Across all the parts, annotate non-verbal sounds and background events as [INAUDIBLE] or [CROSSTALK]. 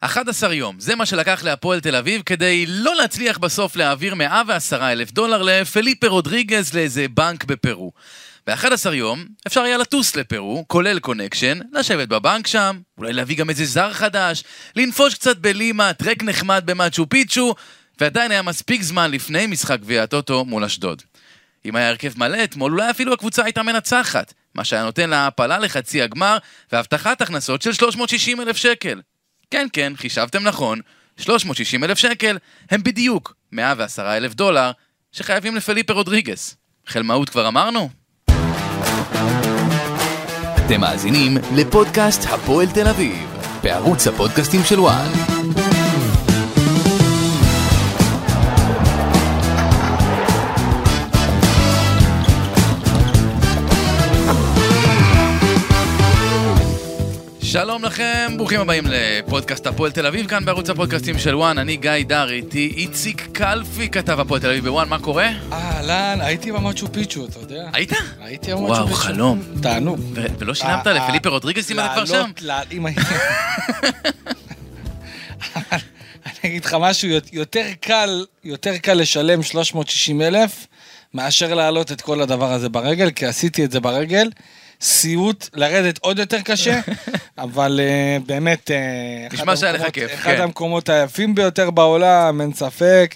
11 יום, זה מה שלקח להפועל תל אביב כדי לא להצליח בסוף להעביר 110 אלף דולר לפליפה רודריגז לאיזה בנק בפרו. ב-11 יום אפשר היה לטוס לפרו, כולל connection, לשבת בבנק שם, אולי להביא גם איזה זר חדש, לנפוש קצת בלימה, טרק נחמד במצ'ו פיצ'ו, ועדיין היה מספיק זמן לפני משחק גביע הטוטו מול אשדוד. אם היה הרכב מלא אתמול, אולי אפילו הקבוצה הייתה מנצחת, מה שהיה נותן לה העפלה לחצי הגמר והבטחת הכנסות של 360 אלף שקל. כן, כן, חישבתם נכון, 360 אלף שקל הם בדיוק 110 אלף דולר שחייבים לפליפה רודריגס. חלמאות כבר אמרנו? אתם מאזינים לפודקאסט הפועל תל אביב, בערוץ הפודקאסטים של וואן. שלום לכם, ברוכים הבאים לפודקאסט הפועל תל אביב, כאן בערוץ הפודקאסטים של ONE, אני גיא דר, איתי איציק קלפי, כתב הפועל תל אביב ב ONE, מה קורה? אהלן, הייתי במצ'ו פיצ'ו, אתה יודע. היית? הייתי במצ'ו וואו, פיצ'ו. חלום. תענוג. ולא שילמת אה, לפליפה רודריגס אם אתה כבר שם? לעלות, אם הייתי... [LAUGHS] אני אגיד לך משהו, יות- יותר קל, יותר קל לשלם 360 אלף מאשר להעלות את כל הדבר הזה ברגל, כי עשיתי את זה ברגל. סיוט, לרדת עוד יותר קשה, [LAUGHS] אבל אה, באמת, אה, אחד המקומות- אחד כן. המקומות היפים ביותר בעולם, אין ספק.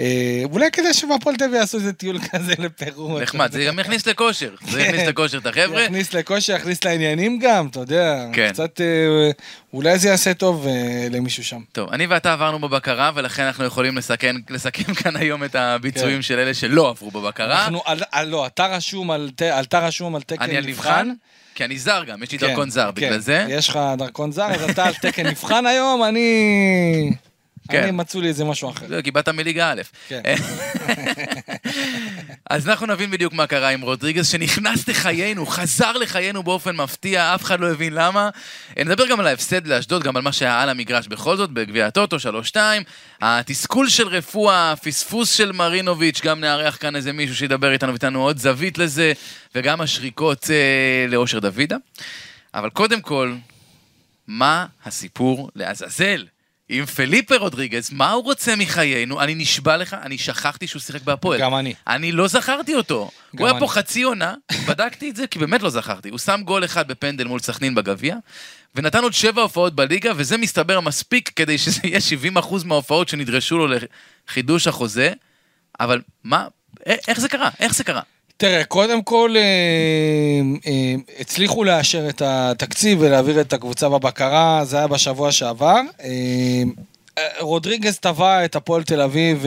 אה, אולי כדאי שבהפועל תל אביב יעשו איזה טיול כזה לפרו. נחמד, זה גם יכניס לכושר, זה כן. יכניס לכושר את החבר'ה. יכניס לכושר, יכניס לעניינים גם, אתה יודע. כן. קצת, אה, אולי זה יעשה טוב אה, למישהו שם. טוב, אני ואתה עברנו בבקרה, ולכן אנחנו יכולים לסכן, לסכם כאן היום את הביצועים כן. של אלה שלא עברו בבקרה. אנחנו, לא, אתה רשום על, רשום על תקן נבחן, כי אני זר גם, יש לי כן, דרכון זר. בגלל זה. יש לך דרכון זר, אז אתה על תקן נבחן היום, אני... כן. אני מצאו לי איזה משהו אחר. לא, כי באת מליגה א'. כן. [LAUGHS] אז אנחנו נבין בדיוק מה קרה עם רודריגז, שנכנס לחיינו, חזר לחיינו באופן מפתיע, אף אחד לא הבין למה. נדבר גם על ההפסד לאשדוד, גם על מה שהיה על המגרש בכל זאת, בגביע הטוטו, 3-2. התסכול של רפואה, הפספוס של מרינוביץ', גם נארח כאן איזה מישהו שידבר איתנו ויתנו עוד זווית לזה, וגם השריקות אה, לאושר דוידה. אבל קודם כל, מה הסיפור לעזאזל? עם פליפה רודריגז, מה הוא רוצה מחיינו? אני נשבע לך, אני שכחתי שהוא שיחק בהפועל. גם אני. אני לא זכרתי אותו. הוא היה אני. פה חצי עונה, בדקתי את זה, כי באמת לא זכרתי. הוא שם גול אחד בפנדל מול סכנין בגביע, ונתן עוד שבע הופעות בליגה, וזה מסתבר מספיק כדי שזה יהיה 70% מההופעות שנדרשו לו לחידוש החוזה, אבל מה, איך זה קרה? איך זה קרה? תראה, קודם כל, אה, אה, הצליחו לאשר את התקציב ולהעביר את הקבוצה בבקרה, זה היה בשבוע שעבר. אה, רודריגז תבע את הפועל תל אביב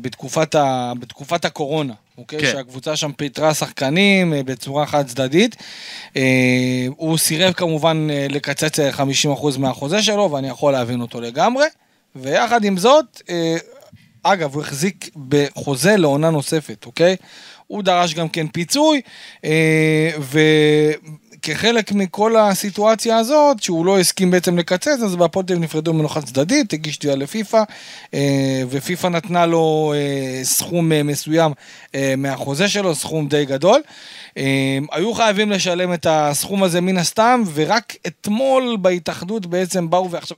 בתקופת, ה, בתקופת הקורונה, אוקיי? כן. שהקבוצה שם פיטרה שחקנים בצורה חד צדדית. הוא סירב כמובן לקצץ אה, 50% מהחוזה שלו, ואני יכול להבין אותו לגמרי. ויחד עם זאת, אגב, הוא החזיק בחוזה לעונה נוספת, אוקיי? הוא דרש גם כן פיצוי, אה, וכחלק מכל הסיטואציה הזאת, שהוא לא הסכים בעצם לקצץ, אז בהפועל תל אביב נפרדו ממנו צדדית, הגיש תביעה לפיפ"א, אה, ופיפ"א נתנה לו אה, סכום מסוים מהחוזה שלו, סכום די גדול. היו חייבים לשלם את הסכום הזה מן הסתם, ורק אתמול בהתאחדות בעצם באו ועכשיו...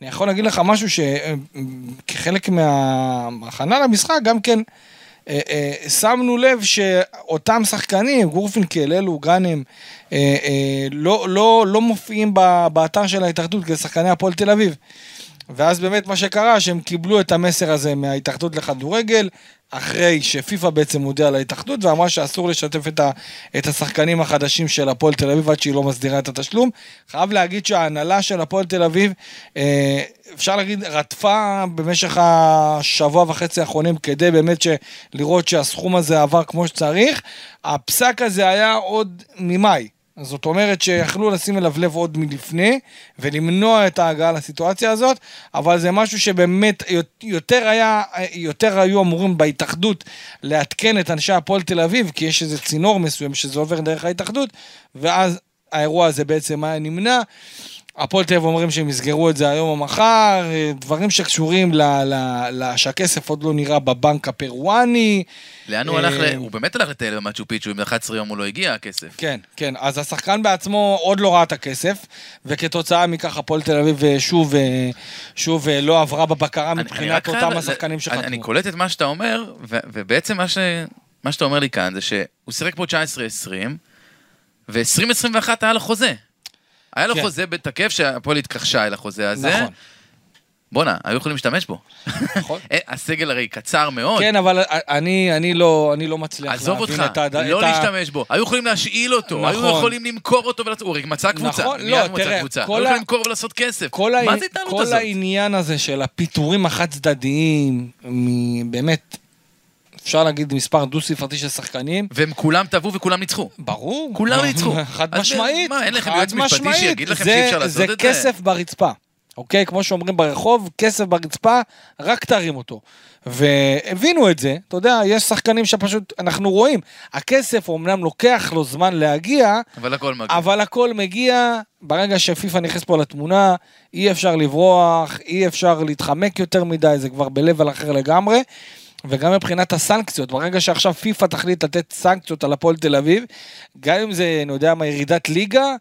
אני יכול להגיד לך משהו שכחלק מההכנה למשחק, גם כן שמנו לב שאותם שחקנים, גורפינקל, אלו, גאנם, אה, אה, לא, לא, לא מופיעים באתר של ההתאחדות כשחקני הפועל תל אביב. ואז באמת מה שקרה, שהם קיבלו את המסר הזה מההתאחדות לכדורגל, אחרי שפיפ"א בעצם הודיעה להתאחדות ואמרה שאסור לשתף את, ה, את השחקנים החדשים של הפועל תל אביב עד שהיא לא מסדירה את התשלום. חייב להגיד שההנהלה של הפועל תל אביב, אה, אפשר להגיד, רדפה במשך השבוע וחצי האחרונים כדי באמת לראות שהסכום הזה עבר כמו שצריך. הפסק הזה היה עוד ממאי. זאת אומרת שיכלו לשים אליו לב עוד מלפני ולמנוע את ההגעה לסיטואציה הזאת, אבל זה משהו שבאמת יותר היה, יותר היו אמורים בהתאחדות לעדכן את אנשי הפועל תל אביב, כי יש איזה צינור מסוים שזה עובר דרך ההתאחדות, ואז האירוע הזה בעצם היה נמנע. הפועל תל אביב אומרים שהם יסגרו את זה היום או מחר, אה, דברים שקשורים ל- ל- ל- שהכסף עוד לא נראה בבנק הפרואני. לאן הוא אה, הלך? ל- הוא באמת הלך לטייל במצ'ו פיצ'ו, אם 11 יום הוא לא הגיע, הכסף. כן, כן, אז השחקן בעצמו עוד לא ראה את הכסף, וכתוצאה מכך הפועל תל אביב אה, שוב, אה, שוב אה, לא עברה בבקרה אני- אני מבחינת חייב אותם ל- השחקנים אני- שחתמו. אני קולט את מה שאתה אומר, ו- ובעצם מה ש- מה שאתה אומר לי כאן זה שהוא שיחק פה 19-20, ו-2021 היה לו חוזה. היה לו כן. חוזה בתקף שהפועל התכחשה אל החוזה הזה. נכון. בואנה, היו יכולים להשתמש בו. נכון. [LAUGHS] אה, הסגל הרי קצר מאוד. כן, אבל אני, אני, לא, אני לא מצליח עזוב להבין אותך, את ה... לא את ה- להשתמש בו. היו יכולים להשאיל אותו, היו נכון. יכולים למכור אותו ולעשות... הוא הרי מצא קבוצה. נכון, לא, תראה, קבוצה. כל היו יכולים למכור ולעשות כסף. כל, מה זה ההתנהלות כל הזאת? העניין הזה של הפיטורים החד צדדיים, באמת, אפשר להגיד מספר דו-ספרתי של שחקנים, והם כולם טבעו וכולם ניצחו. ברור. כולם ניצחו. [LAUGHS] חד משמעית. מה, אין לכם יועץ משפטי. שיגיד לכם שאי אפשר לעשות את זה? זה כסף ברצפה. אוקיי? כמו שאומרים ברחוב, כסף ברצפה, רק תרים אותו. והבינו את זה, אתה יודע, יש שחקנים שפשוט, אנחנו רואים, הכסף אומנם לוקח לו זמן להגיע, אבל הכל מגיע. אבל הכל מגיע, ברגע שפיפ"א נכנס פה לתמונה, אי אפשר לברוח, אי אפשר להתחמק יותר מדי, זה כבר ב-level אחר לגמרי. וגם מבחינת הסנקציות, ברגע שעכשיו פיפ"א תחליט לתת סנקציות על הפועל תל אביב, גם אם זה, אני יודע מה, ירידת ליגה,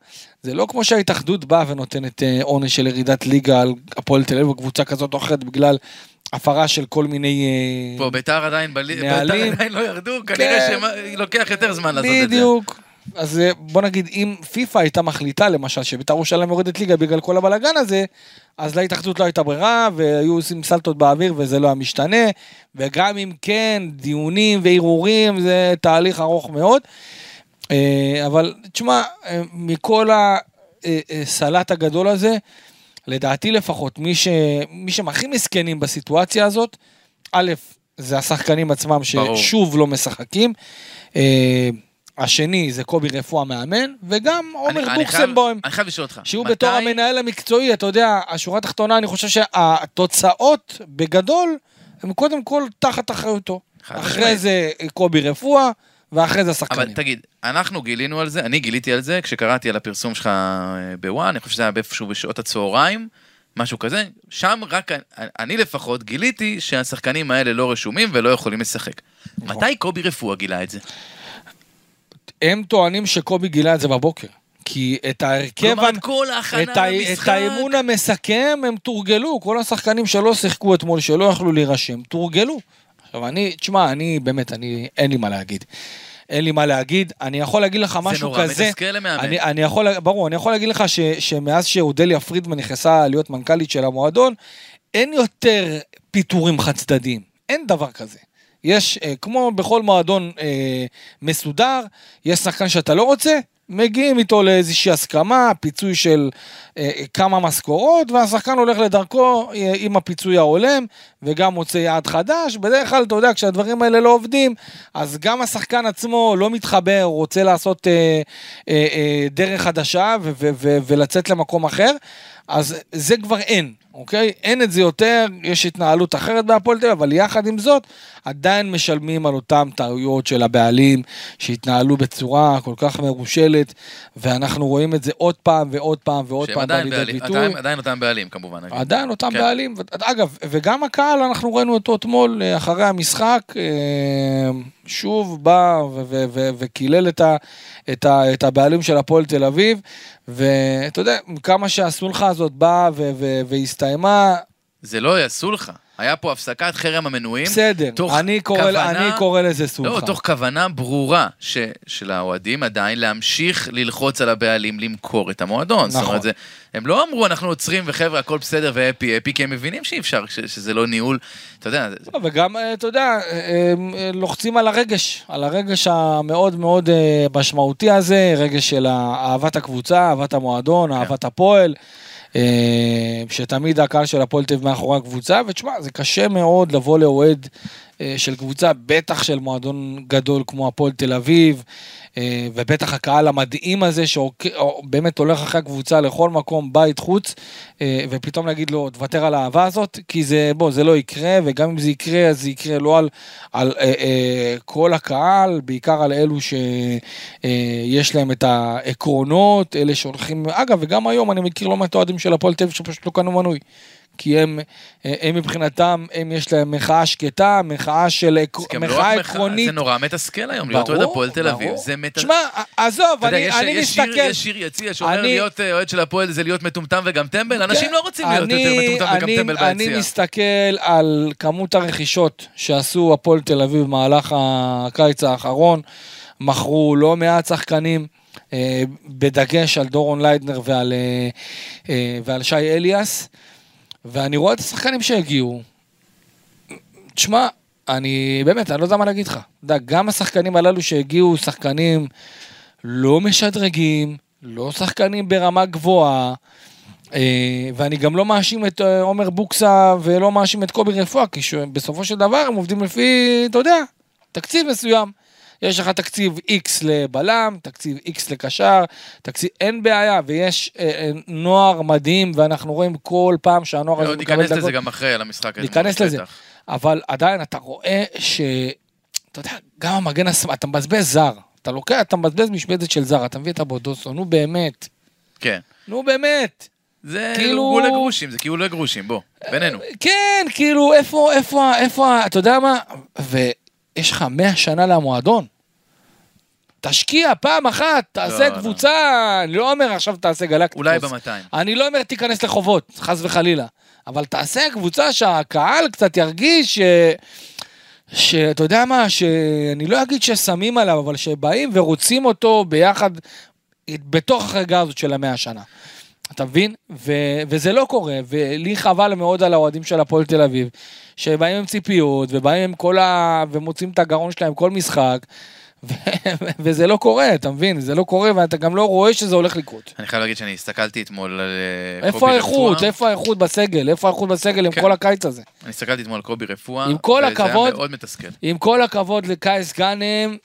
זה לא כמו שההתאחדות באה ונותנת אה, עונש של ירידת ליגה על הפועל תל אביב או קבוצה כזאת או אחרת בגלל הפרה של כל מיני... אה, פה ביתר עדיין בלי- ביתר נהלים. עדיין לא ירדו, כנראה שלוקח יותר זמן לעשות את זה. בדיוק. אז אה, בוא נגיד, אם פיפ"א הייתה מחליטה למשל שבית"ר ירושלים יורדת ליגה בגלל כל הבלאגן הזה, אז להתאחדות לא הייתה ברירה, והיו עושים סלטות באוויר וזה לא היה משתנה, וגם אם כן, דיונים וערעורים זה תהליך ארוך מאוד. אה, אבל תשמע, אה, מכל הסלט הגדול הזה, לדעתי לפחות, מי, ש... מי שהם הכי מסכנים בסיטואציה הזאת, א', זה השחקנים עצמם ברור. ששוב לא משחקים. השני זה קובי רפואה מאמן, וגם עומר בוקסנבוים, אני חייב לשאול אותך. שהוא מתי- בתור המנהל המקצועי, אתה יודע, השורה התחתונה, אני חושב שהתוצאות בגדול, הם קודם כל תחת אחריותו. אחרי. זה קובי רפואה, ואחרי זה השחקנים. אבל תגיד, אנחנו גילינו על זה, אני גיליתי על זה כשקראתי על הפרסום שלך אה, בוואן, אני חושב שזה היה איפשהו בשעות הצהריים, משהו כזה, שם רק אני- אני לפחות גיליתי שהשחקנים האלה לא רשומים ולא יכולים לשחק. נכון. מתי קובי רפואה גילה את זה? הם טוענים שקובי גילה את זה בבוקר. כי את ההרכב, כלומר, את כל ההכנה את. למשחק. את האימון המסכם הם תורגלו, כל השחקנים שלא שיחקו אתמול, שלא יכלו להירשם, תורגלו. עכשיו אני, תשמע, אני באמת, אני, אין לי מה להגיד. אין לי מה להגיד, אני יכול להגיד לך משהו נורא כזה. מתסכל למאמן. אני, אני יכול, ברור, אני יכול להגיד לך ש, שמאז שאודליה פרידמן נכנסה להיות מנכ"לית של המועדון, אין יותר פיטורים חד צדדיים, אין דבר כזה. יש, אה, כמו בכל מועדון אה, מסודר, יש שחקן שאתה לא רוצה, מגיעים איתו לאיזושהי הסכמה, פיצוי של אה, כמה משכורות, והשחקן הולך לדרכו אה, עם הפיצוי ההולם, וגם מוצא יעד חדש. בדרך כלל, אתה יודע, כשהדברים האלה לא עובדים, אז גם השחקן עצמו לא מתחבר, רוצה לעשות אה, אה, אה, דרך חדשה ולצאת למקום אחר, אז זה כבר אין, אוקיי? אין את זה יותר, יש התנהלות אחרת בהפועל תל אביב, אבל יחד עם זאת, עדיין משלמים על אותם טעויות של הבעלים, שהתנהלו בצורה כל כך מרושלת, ואנחנו רואים את זה עוד פעם ועוד פעם ועוד פעם בא לידי ביטוי. עדיין- עדיין אותם בעלים כמובן. נגיד. עדיין אותם כן. בעלים, אגב, וגם הקהל, אנחנו ראינו אותו אתמול אה, אחרי המשחק, אה, שוב בא וקילל את, את, את הבעלים של הפועל תל אביב, ואתה יודע, כמה שהסולחה הזאת באה והסתיימה, זה לא יעשו לך. היה פה הפסקת חרם המנויים. בסדר, אני קורא, כוונה- אני קורא לזה סולחה. לא, תוך כוונה ברורה ש, של האוהדים עדיין להמשיך ללחוץ על הבעלים למכור את המועדון. זאת נכון. אומרת, זה, הם לא אמרו אנחנו עוצרים וחבר'ה הכל בסדר והפי הפי, כי הם מבינים שאי אפשר, ש, שזה לא ניהול, אתה יודע, זה- לא, וגם, אה, אתה יודע, אה, אה, לוחצים על הרגש, על הרגש המאוד מאוד משמעותי הזה, רגש של אהבת הקבוצה, אהבת המועדון, אהבת הפועל, שתמיד הקהל של הפועל תל אביב מאחורי הקבוצה, ותשמע, זה קשה מאוד לבוא לאוהד אה, של קבוצה, בטח של מועדון גדול כמו הפועל תל אביב, אה, ובטח הקהל המדהים הזה שבאמת הולך אחרי הקבוצה לכל מקום, בית, חוץ, אה, ופתאום להגיד לו, תוותר על האהבה הזאת, כי זה, בוא, זה לא יקרה, וגם אם זה יקרה, אז זה יקרה לא על, על אה, אה, כל הקהל, בעיקר על אלו שיש להם את העקרונות, אלה שהולכים, אגב, וגם היום אני מכיר לא מעט אוהדים של הפועל תל אביב שפשוט לא קנו מנוי. כי הם, הם מבחינתם, הם יש להם מחאה שקטה, מחאה של, לא מחאה מחאה, עקרונית. זה נורא מתסכל היום, להיות אוהד הפועל תל אביב. זה מתסכל. תשמע, עזוב, אתה יודע, אני, יש- אני יש שיר- מסתכל... יש שיר יציע שאומר אני- להיות אה, אוהד של הפועל זה להיות מטומטם וגם טמבל, אנשים כן, לא רוצים להיות אני- יותר מטומטם וגם אני- טמבל אני ביציע. מסתכל על כמות הרכישות שעשו הפועל תל אביב במהלך הקיץ האחרון, מכרו לא מעט שחקנים, אה, בדגש על דורון ליידנר ועל, אה, אה, ועל שי אליאס, ואני רואה את השחקנים שהגיעו. תשמע, אני באמת, אני לא יודע מה להגיד לך. אתה יודע, גם השחקנים הללו שהגיעו, שחקנים לא משדרגים, לא שחקנים ברמה גבוהה, אה, ואני גם לא מאשים את אה, עומר בוקסה ולא מאשים את קובי רפואה, כי בסופו של דבר הם עובדים לפי, אתה יודע, תקציב מסוים. יש לך תקציב X לבלם, תקציב X לקשר, תקציב, אין בעיה, ויש אה, אה, נוער מדהים, ואנחנו רואים כל פעם שהנוער הזה מקבל ניכנס דקות. לזה גם אחרי, על המשחק. ניכנס לזה. אבל עדיין אתה רואה ש... אתה יודע, גם המגן השמאל, אתה מבזבז זר. אתה לוקח, אתה מבזבז משבצת של זר, אתה מביא את הבודוסו, נו באמת. כן. נו באמת. זה כאילו- גולי גרושים, זה כאילו גרושים, בוא, בינינו. כן, כאילו, איפה, איפה, איפה, אתה יודע מה? ויש לך 100 שנה למועדון. תשקיע פעם אחת, תעשה לא, קבוצה, אני לא אומר עכשיו תעשה גלקטיקוס. אולי במאתיים. אני לא אומר תיכנס לחובות, חס וחלילה. אבל תעשה קבוצה שהקהל קצת ירגיש ש... שאתה יודע מה, שאני לא אגיד ששמים עליו, אבל שבאים ורוצים אותו ביחד, בתוך החגיגה הזאת של המאה השנה. אתה מבין? ו- וזה לא קורה, ולי חבל מאוד על האוהדים של הפועל תל אביב, שבאים עם ציפיות, ובאים עם כל ה... ומוצאים את הגרון שלהם כל משחק, ו- [LAUGHS] וזה לא קורה, אתה מבין? זה לא קורה, ואתה גם לא רואה שזה הולך לקרות. אני חייב להגיד שאני הסתכלתי אתמול על אה, איפה קובי האיכות? רפואה. איפה האיכות בסגל? איפה האיכות בסגל עם כן. כל הקיץ הזה? אני הסתכלתי אתמול על קובי רפואה. עם כל וזה הכבוד- היה מאוד מתסכל. עם כל הכבוד לקייס גאנם,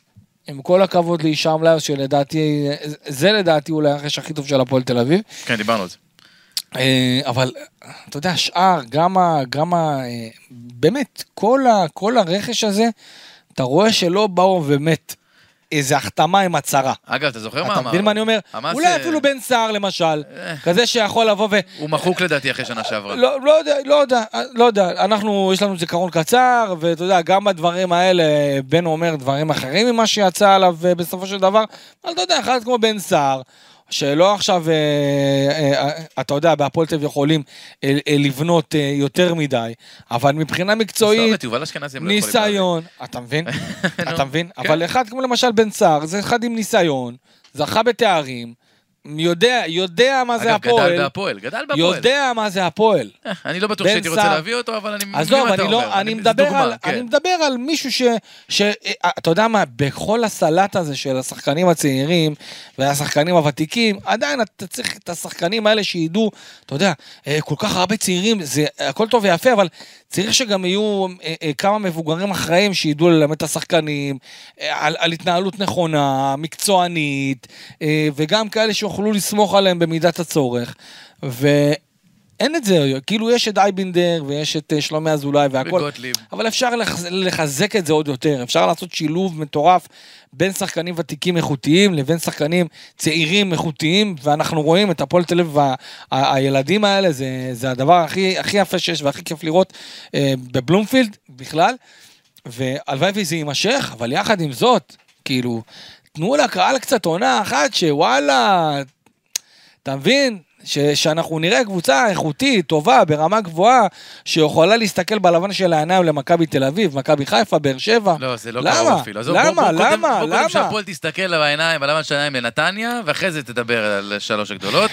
עם כל הכבוד להישאם לאיוס, שלדעתי, זה לדעתי אולי הרכש הכי טוב של הפועל תל אביב. כן, דיברנו על זה. אה, אבל אתה יודע, שאר, גם ה... גם ה... אה, באמת, כל, ה, כל הרכש הזה, אתה רואה שלא באו באמת איזה החתמה עם הצהרה. אגב, אתה זוכר מה אתה אמר? מבין מה אני אומר? אולי אפילו בן סער למשל, אה. כזה שיכול לבוא ו... הוא מחוק לדעתי אחרי שנה שעברה. לא, לא יודע, לא יודע, לא יודע, אנחנו, יש לנו זיכרון קצר, ואתה יודע, גם בדברים האלה, בן אומר דברים אחרים ממה שיצא עליו אה, בסופו של דבר, אבל אתה יודע, אחד כמו בן סער, שלא עכשיו, אה, אה, אה, אתה יודע, בהפועל תל אביב יכולים לבנות יותר מדי, אבל מבחינה מקצועית, לא ניסיון, אתה מבין? [LAUGHS] אתה מבין? כן. אבל אחד כמו למשל בן סער, זה אחד עם ניסיון, זכה בתארים, יודע, יודע מה זה אגב, גדל הפועל, בהפועל, גדל בהפועל. יודע מה זה הפועל. אה, אני לא בטוח שהייתי רוצה. להביא אותו, אבל אני מבין מה אתה אני אומר. לא, אני מדבר על, כן. אני מדבר על מישהו ש, ש, אה, אתה יודע מה, בכל הסלט הזה של השחקנים הצעירים והשחקנים הוותיקים, עדיין אתה צריך את השחקנים האלה שידעו, אתה יודע, אה, כל כך הרבה צעירים, זה הכל טוב ויפה, אבל צריך שגם יהיו אה, אה, כמה מבוגרים אחראים שידעו ללמד את השחקנים אה, על, על התנהלות נכונה, מקצוענית, וגם כאלה שיוכלו לסמוך עליהם במידת הצורך. ו... אין את זה, כאילו יש את אייבינדר ויש את אה, שלומי אזולאי והכל, וגוטליב. אבל אפשר לחז- לחזק את זה עוד יותר, אפשר לעשות שילוב מטורף בין שחקנים ותיקים איכותיים לבין שחקנים צעירים איכותיים, ואנחנו רואים את הפועל תל אביב, ה- ה- הילדים האלה, זה, זה הדבר הכי, הכי יפה שיש והכי כיף לראות אה, בבלומפילד בכלל, והלוואי וזה יימשך, אבל יחד עם זאת, כאילו, תנו לקהל קצת עונה אחת שוואלה, אתה מבין? ש, שאנחנו נראה קבוצה איכותית, טובה, ברמה גבוהה, שיכולה להסתכל בלבן של העיניים למכבי תל אביב, מכבי חיפה, באר שבע. לא, זה לא למה? קרוב אפילו. עזוב, בוא- למה? בוא קודם- למה? בוא קודם למה? שהפועל תסתכל בעיניים, בלבן של העיניים לנתניה, ואחרי זה תדבר על שלוש הגדולות.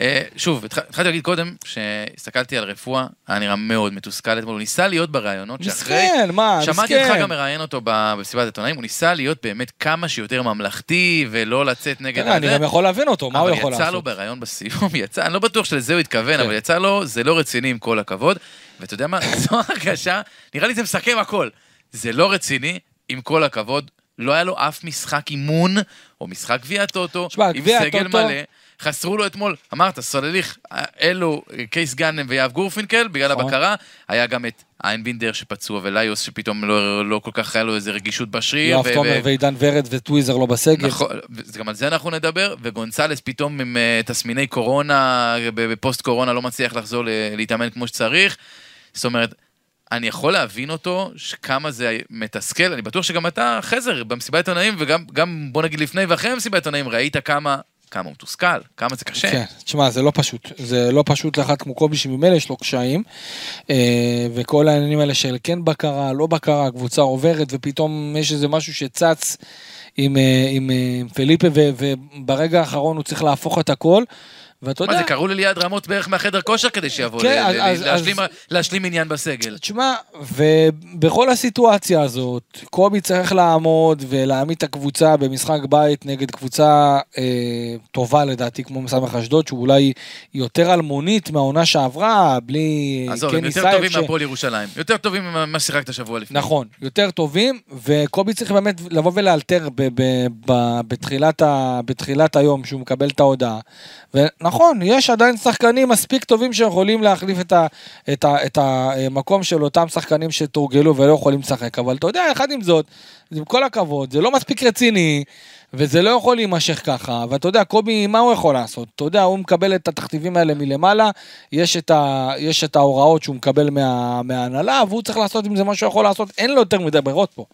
אה, שוב, התח- התחלתי להגיד קודם, שהסתכלתי על רפואה, היה נראה מאוד מתוסכל אתמול, הוא ניסה להיות בראיונות שאחרי... מסכן, מה, מסכן. שמעתי אותך גם מראיין אותו במסיבת העיתונאים, הוא ניסה להיות באמת כמה שיותר ממלכתי, ולא לצאת נגד תראה, אני. גם יכול להבין אותו, מה הוא יכול אבל יצא לו לעשות? בריאיון בסיום, [LAUGHS] יצא, אני לא בטוח שלזה הוא התכוון, כן. אבל יצא לו, זה לא רציני עם כל הכבוד. ואתה יודע מה, [LAUGHS] זו הרגשה, נראה לי זה מסכם הכל. זה לא רציני, עם כל הכבוד. לא היה לו אף משחק אימון, או משחק גביע טוטו, עם סגל מלא. חסרו לו אתמול, אמרת, סולליך, אלו, קייס גאנם ויהב גורפינקל, בגלל נכון. הבקרה. היה גם את איינבינדר שפצוע, וליוס שפתאום לא, לא כל כך היה לו איזה רגישות בשריר. יואב תומר ועידן ורד וטוויזר לא בסגל. נכון, גם על זה אנחנו נדבר, וגונסלס פתאום עם אה, תסמיני קורונה, ב- בפוסט קורונה לא מצליח לחזור ל- להתאמן כמו שצריך. זאת אומרת, אני יכול להבין אותו, כמה זה מתסכל, אני בטוח שגם אתה, חזר, במסיבת עיתונאים, וגם גם, בוא נגיד לפני ואחרי המסיבת עיתונאים, ראית כמה, כמה הוא מתוסכל, כמה זה קשה. כן, תשמע, זה לא פשוט. זה לא פשוט לאחד כמו קובי שממילא יש לו קשיים. אה, וכל העניינים האלה של כן בקרה, לא בקרה, קבוצה עוברת, ופתאום יש איזה משהו שצץ עם, אה, עם אה, פליפה, ו- וברגע האחרון הוא צריך להפוך את הכל. ואתה יודע... מה זה, קראו לליעד רמות בערך מהחדר כושר כדי שיבוא כן, ל- אז- להשלים- אז- להשלים עניין בסגל. תשמע, ובכל הסיטואציה הזאת, קובי צריך לעמוד ולהעמיד את הקבוצה במשחק בית נגד קבוצה אה, טובה לדעתי, כמו מסמך אשדוד, שהוא אולי יותר אלמונית מהעונה שעברה, בלי עזוב, הם קני יותר טובים ש- מהפועל ירושלים. יותר טובים ממה ששיחקת שבוע לפני. נכון, יותר טובים, וקובי צריך באמת לבוא ולאלתר ב- ב- ב- בתחילת, ה, בתחילת היום שהוא מקבל את ההודעה. ונכון, יש עדיין שחקנים מספיק טובים שיכולים להחליף את, ה, את, ה, את המקום של אותם שחקנים שתורגלו ולא יכולים לשחק, אבל אתה יודע, יחד עם זאת, עם כל הכבוד, זה לא מספיק רציני. וזה לא יכול להימשך ככה, ואתה יודע, קובי, מה הוא יכול לעשות? אתה יודע, הוא מקבל את התכתיבים האלה מלמעלה, יש את, ה, יש את ההוראות שהוא מקבל מה, מההנהלה, והוא צריך לעשות עם זה מה שהוא יכול לעשות, אין לו יותר מדי ברירות פה.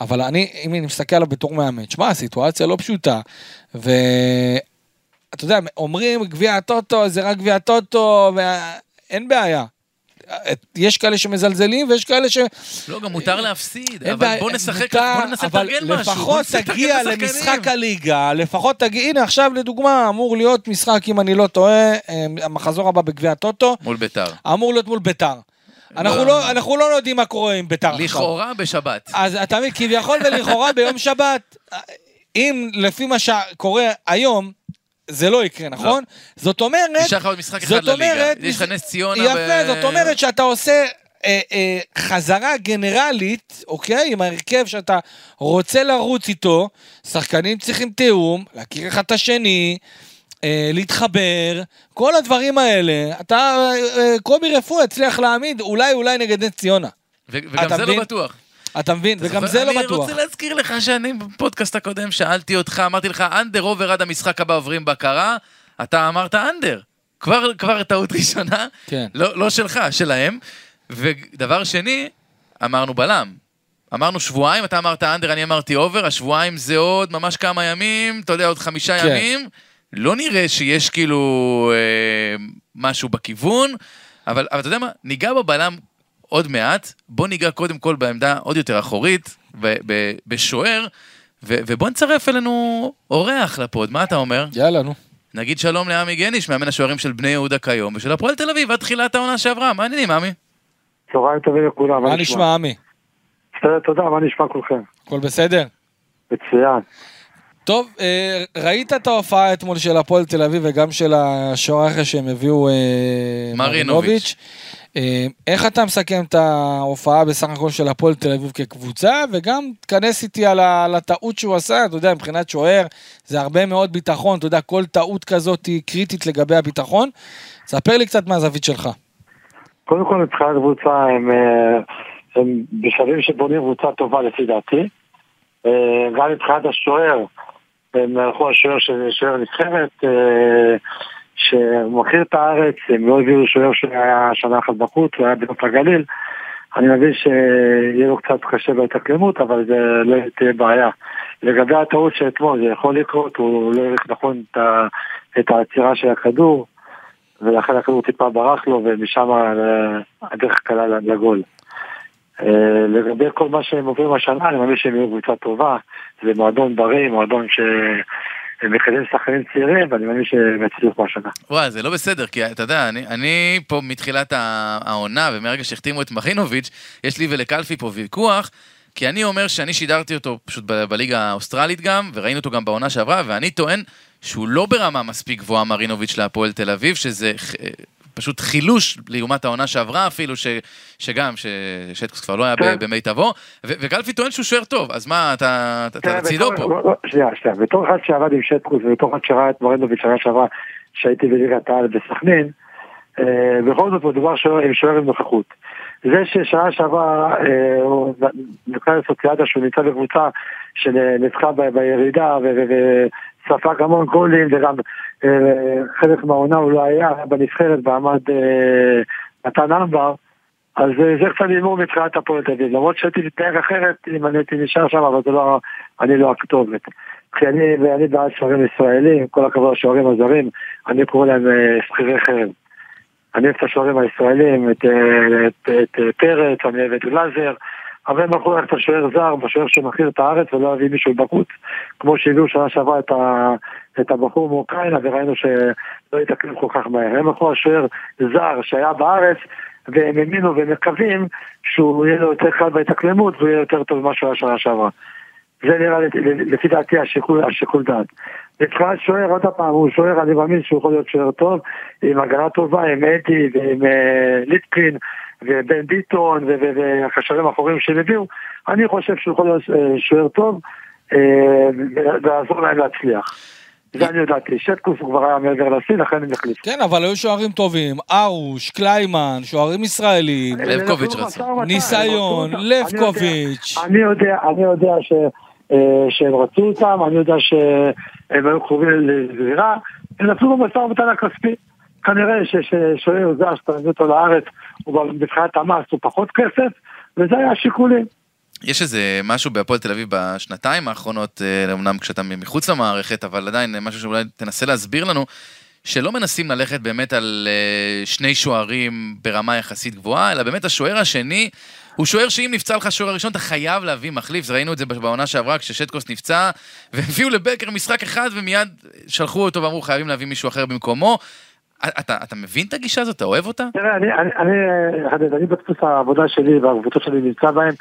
אבל אני, אם אני מסתכל עליו בתור מאמן, שמע, הסיטואציה לא פשוטה, ואתה יודע, אומרים גביע הטוטו זה רק גביע הטוטו, ואין בעיה. יש כאלה שמזלזלים ויש כאלה ש... לא, גם מותר להפסיד, אבל בוא נשחק, מותר, בוא ננסה לתרגל משהו. לפחות תגיע. למשחק הליגה, לפחות תגיע, הנה עכשיו לדוגמה, אמור להיות משחק, אם אני לא טועה, אה, המחזור הבא בגביע הטוטו, מול ביתר. אמור להיות מול ביתר. אנחנו לא. לא, אנחנו לא יודעים מה קורה עם ביתר עכשיו. לכאורה בשבת. אז אתה מבין, כביכול ולכאורה ביום שבת, אם לפי מה שקורה היום, זה לא יקרה, נכון? זאת אומרת... נשאר לך עוד משחק אחד לליגה. אומרת... יש לך נס ציונה יפה, ב- זאת אומרת שאתה עושה אה, אה, חזרה גנרלית, אוקיי? עם ההרכב שאתה רוצה לרוץ איתו, שחקנים צריכים תיאום, להכיר אחד את השני. אה, להתחבר, כל הדברים האלה, אתה, אה, קובי רפואה הצליח להעמיד, אולי אולי נגד נס ציונה. וגם זה מבין? לא בטוח. אתה מבין? וגם? זה לא אני בטוח. רוצה להזכיר לך שאני בפודקאסט הקודם שאלתי אותך, אמרתי לך, under over עד המשחק הבא עוברים בקרה, אתה אמרת under. כבר, כבר טעות ראשונה, כן. לא, לא שלך, שלהם. ודבר שני, אמרנו בלם. אמרנו שבועיים, אתה אמרת under, אני אמרתי over, השבועיים זה עוד ממש כמה ימים, אתה יודע, עוד חמישה כן. ימים. לא נראה שיש כאילו אה, משהו בכיוון, אבל, אבל אתה יודע מה, ניגע בבלם עוד מעט, בוא ניגע קודם כל בעמדה עוד יותר אחורית, בשוער, ו- ובוא נצרף אלינו אורח לפוד, מה אתה אומר? יאללה, נו. נגיד שלום לעמי גניש, מאמן השוערים של בני יהודה כיום, ושל הפועל תל אביב עד תחילת העונה שעברה, מה העניינים, עמי? צהריים טובים לכולם, מה נשמע, עמי? בסדר, תודה, מה נשמע כולכם? הכל בסדר? מצוין. טוב, אה, ראית את ההופעה אתמול של הפועל תל אביב וגם של השוער אחרי שהם הביאו אה, מרינוביץ'. אה, איך אתה מסכם את ההופעה בסך הכל של הפועל תל אביב כקבוצה, וגם תכנס איתי על, הטעות שהוא עשה, אתה יודע, מבחינת שוער, זה הרבה מאוד ביטחון, אתה יודע, כל טעות כזאת היא קריטית לגבי הביטחון. ספר לי קצת מהזווית שלך. קודם כל מבחינת קבוצה הם, אה, הם בשלבים שבונים קבוצה טובה לפי דעתי. אה, גם מבחינת השוער, הם הלכו על שוער שזה שוער נבחרת, שמכיר את הארץ, הם לא הביאו שוער שהיה שנה אחת בחוץ, הוא היה בנוף הגליל. אני מבין שיהיה לו קצת קשה בהתאקלמות, אבל זה לא תהיה בעיה. לגבי הטעות שאתמול, זה יכול לקרות, הוא לא העריך נכון את העצירה של הכדור, ולכן הכדור טיפה ברח לו, ומשם אה, הדרך קלה לגול. אה, לגבי כל מה שהם עוברים השנה, אני מאמין שהם יהיו קבוצה טובה, זה מועדון בריא, מועדון שמקדם שחקנים צעירים, ואני מאמין שהם יצליחו השנה. וואי, זה לא בסדר, כי אתה יודע, אני, אני פה מתחילת העונה, ומרגע שהחתימו את מרינוביץ', יש לי ולקלפי פה ויכוח, כי אני אומר שאני שידרתי אותו פשוט בליגה האוסטרלית גם, וראינו אותו גם בעונה שעברה, ואני טוען שהוא לא ברמה מספיק גבוהה מרינוביץ' להפועל תל אביב, שזה פשוט חילוש לעומת העונה שעברה אפילו, ש, שגם, ששטקוס כבר לא היה כן. במיטבו, ו- וגלפי טוען שהוא שוער טוב, אז מה, אתה אתה- אתה לצידו פה. שנייה, שנייה, בתור אחד שעבד עם שטקוס ובתור אחד שראה את מורנדוביץ' שנה שעברה שהייתי בליגת העל בסכנין, אה, בכל זאת מדובר עם שוער עם נוכחות. זה ששנה שעברה אה, נקרא לסוציאדה שהוא נמצא בקבוצה שניצחה ב- בירידה וספג המון גולים וגם אה, חלק מהעונה הוא לא היה בנבחרת ועמד אה, נתן אמבר אז אה, זה קצת הימור מבחינת הפועל תל אביב, למרות שהייתי מתנהג אחרת אם אני הייתי נשאר שם, אבל זה לא, אני לא הכתובת. כי אני, ואני בעד שוערים ישראלים, כל הכבוד לשוערים הזרים, אני קורא להם אה, שכירי חרב. אני אוהב את השוערים הישראלים, את, את, את, את פרץ, אני אוהב את גלאזר, אבל הם הלכו ללכת לשוער זר, בשוער שמכיר את הארץ ולא הביא מישהו בחוץ, כמו שהביאו שנה שעברה את, ה, את הבחור מאוקראינה וראינו שלא התאקלם כל כך מהר. הם הלכו לשוער זר שהיה בארץ, והם האמינו ומקווים שהוא יהיה לו יותר קל בהתאקלמות והוא יהיה יותר טוב ממה שהוא היה שנה שעברה. זה נראה לי, לפי דעתי השיקול, השיקול דעת. מבחינת שוער, עוד פעם, הוא שוער, אני מאמין שהוא יכול להיות שוער טוב, עם הגנה טובה, עם אדי ועם אה, ליטקין ובן ביטון והקשרים האחוריים שהם הביאו, אני חושב שהוא יכול להיות אה, שוער טוב אה, ולעזור להם להצליח. זה אני ידעתי, שטקוס הוא כבר היה מעבר לשיא, לכן הם החליפו. כן, אבל היו שוערים טובים, ארוש, קליימן, שוערים ישראלים, לבקוביץ' רצה. ניסיון. לבקוביץ'. אני יודע, אני יודע ש, אה, שהם רצו אותם, אני יודע שהם היו קרובים לסגירה, הם נפלו במשא ומתן הכספי. כנראה ששוער זר מביא אותו לארץ, הוא מבחינת המס הוא פחות כסף, וזה היה השיקולים. יש איזה משהו בהפועל תל אביב בשנתיים האחרונות, אה, אמנם כשאתה מחוץ למערכת, אבל עדיין משהו שאולי תנסה להסביר לנו, שלא מנסים ללכת באמת על אה, שני שוערים ברמה יחסית גבוהה, אלא באמת השוער השני הוא שוער שאם נפצע לך השוער הראשון, אתה חייב להביא מחליף. ראינו את זה בעונה שעברה כששטקוס נפצע, והביאו לבקר משחק אחד ומיד שלחו אותו ואמרו חייבים להביא מישהו אחר במקומו. אתה, אתה מבין את הגישה הזאת? אתה אוהב אותה? תראה, אני, אני, אני, אני, אני בדפוס העבודה שלי והקבוצות שלי נמצא בהם,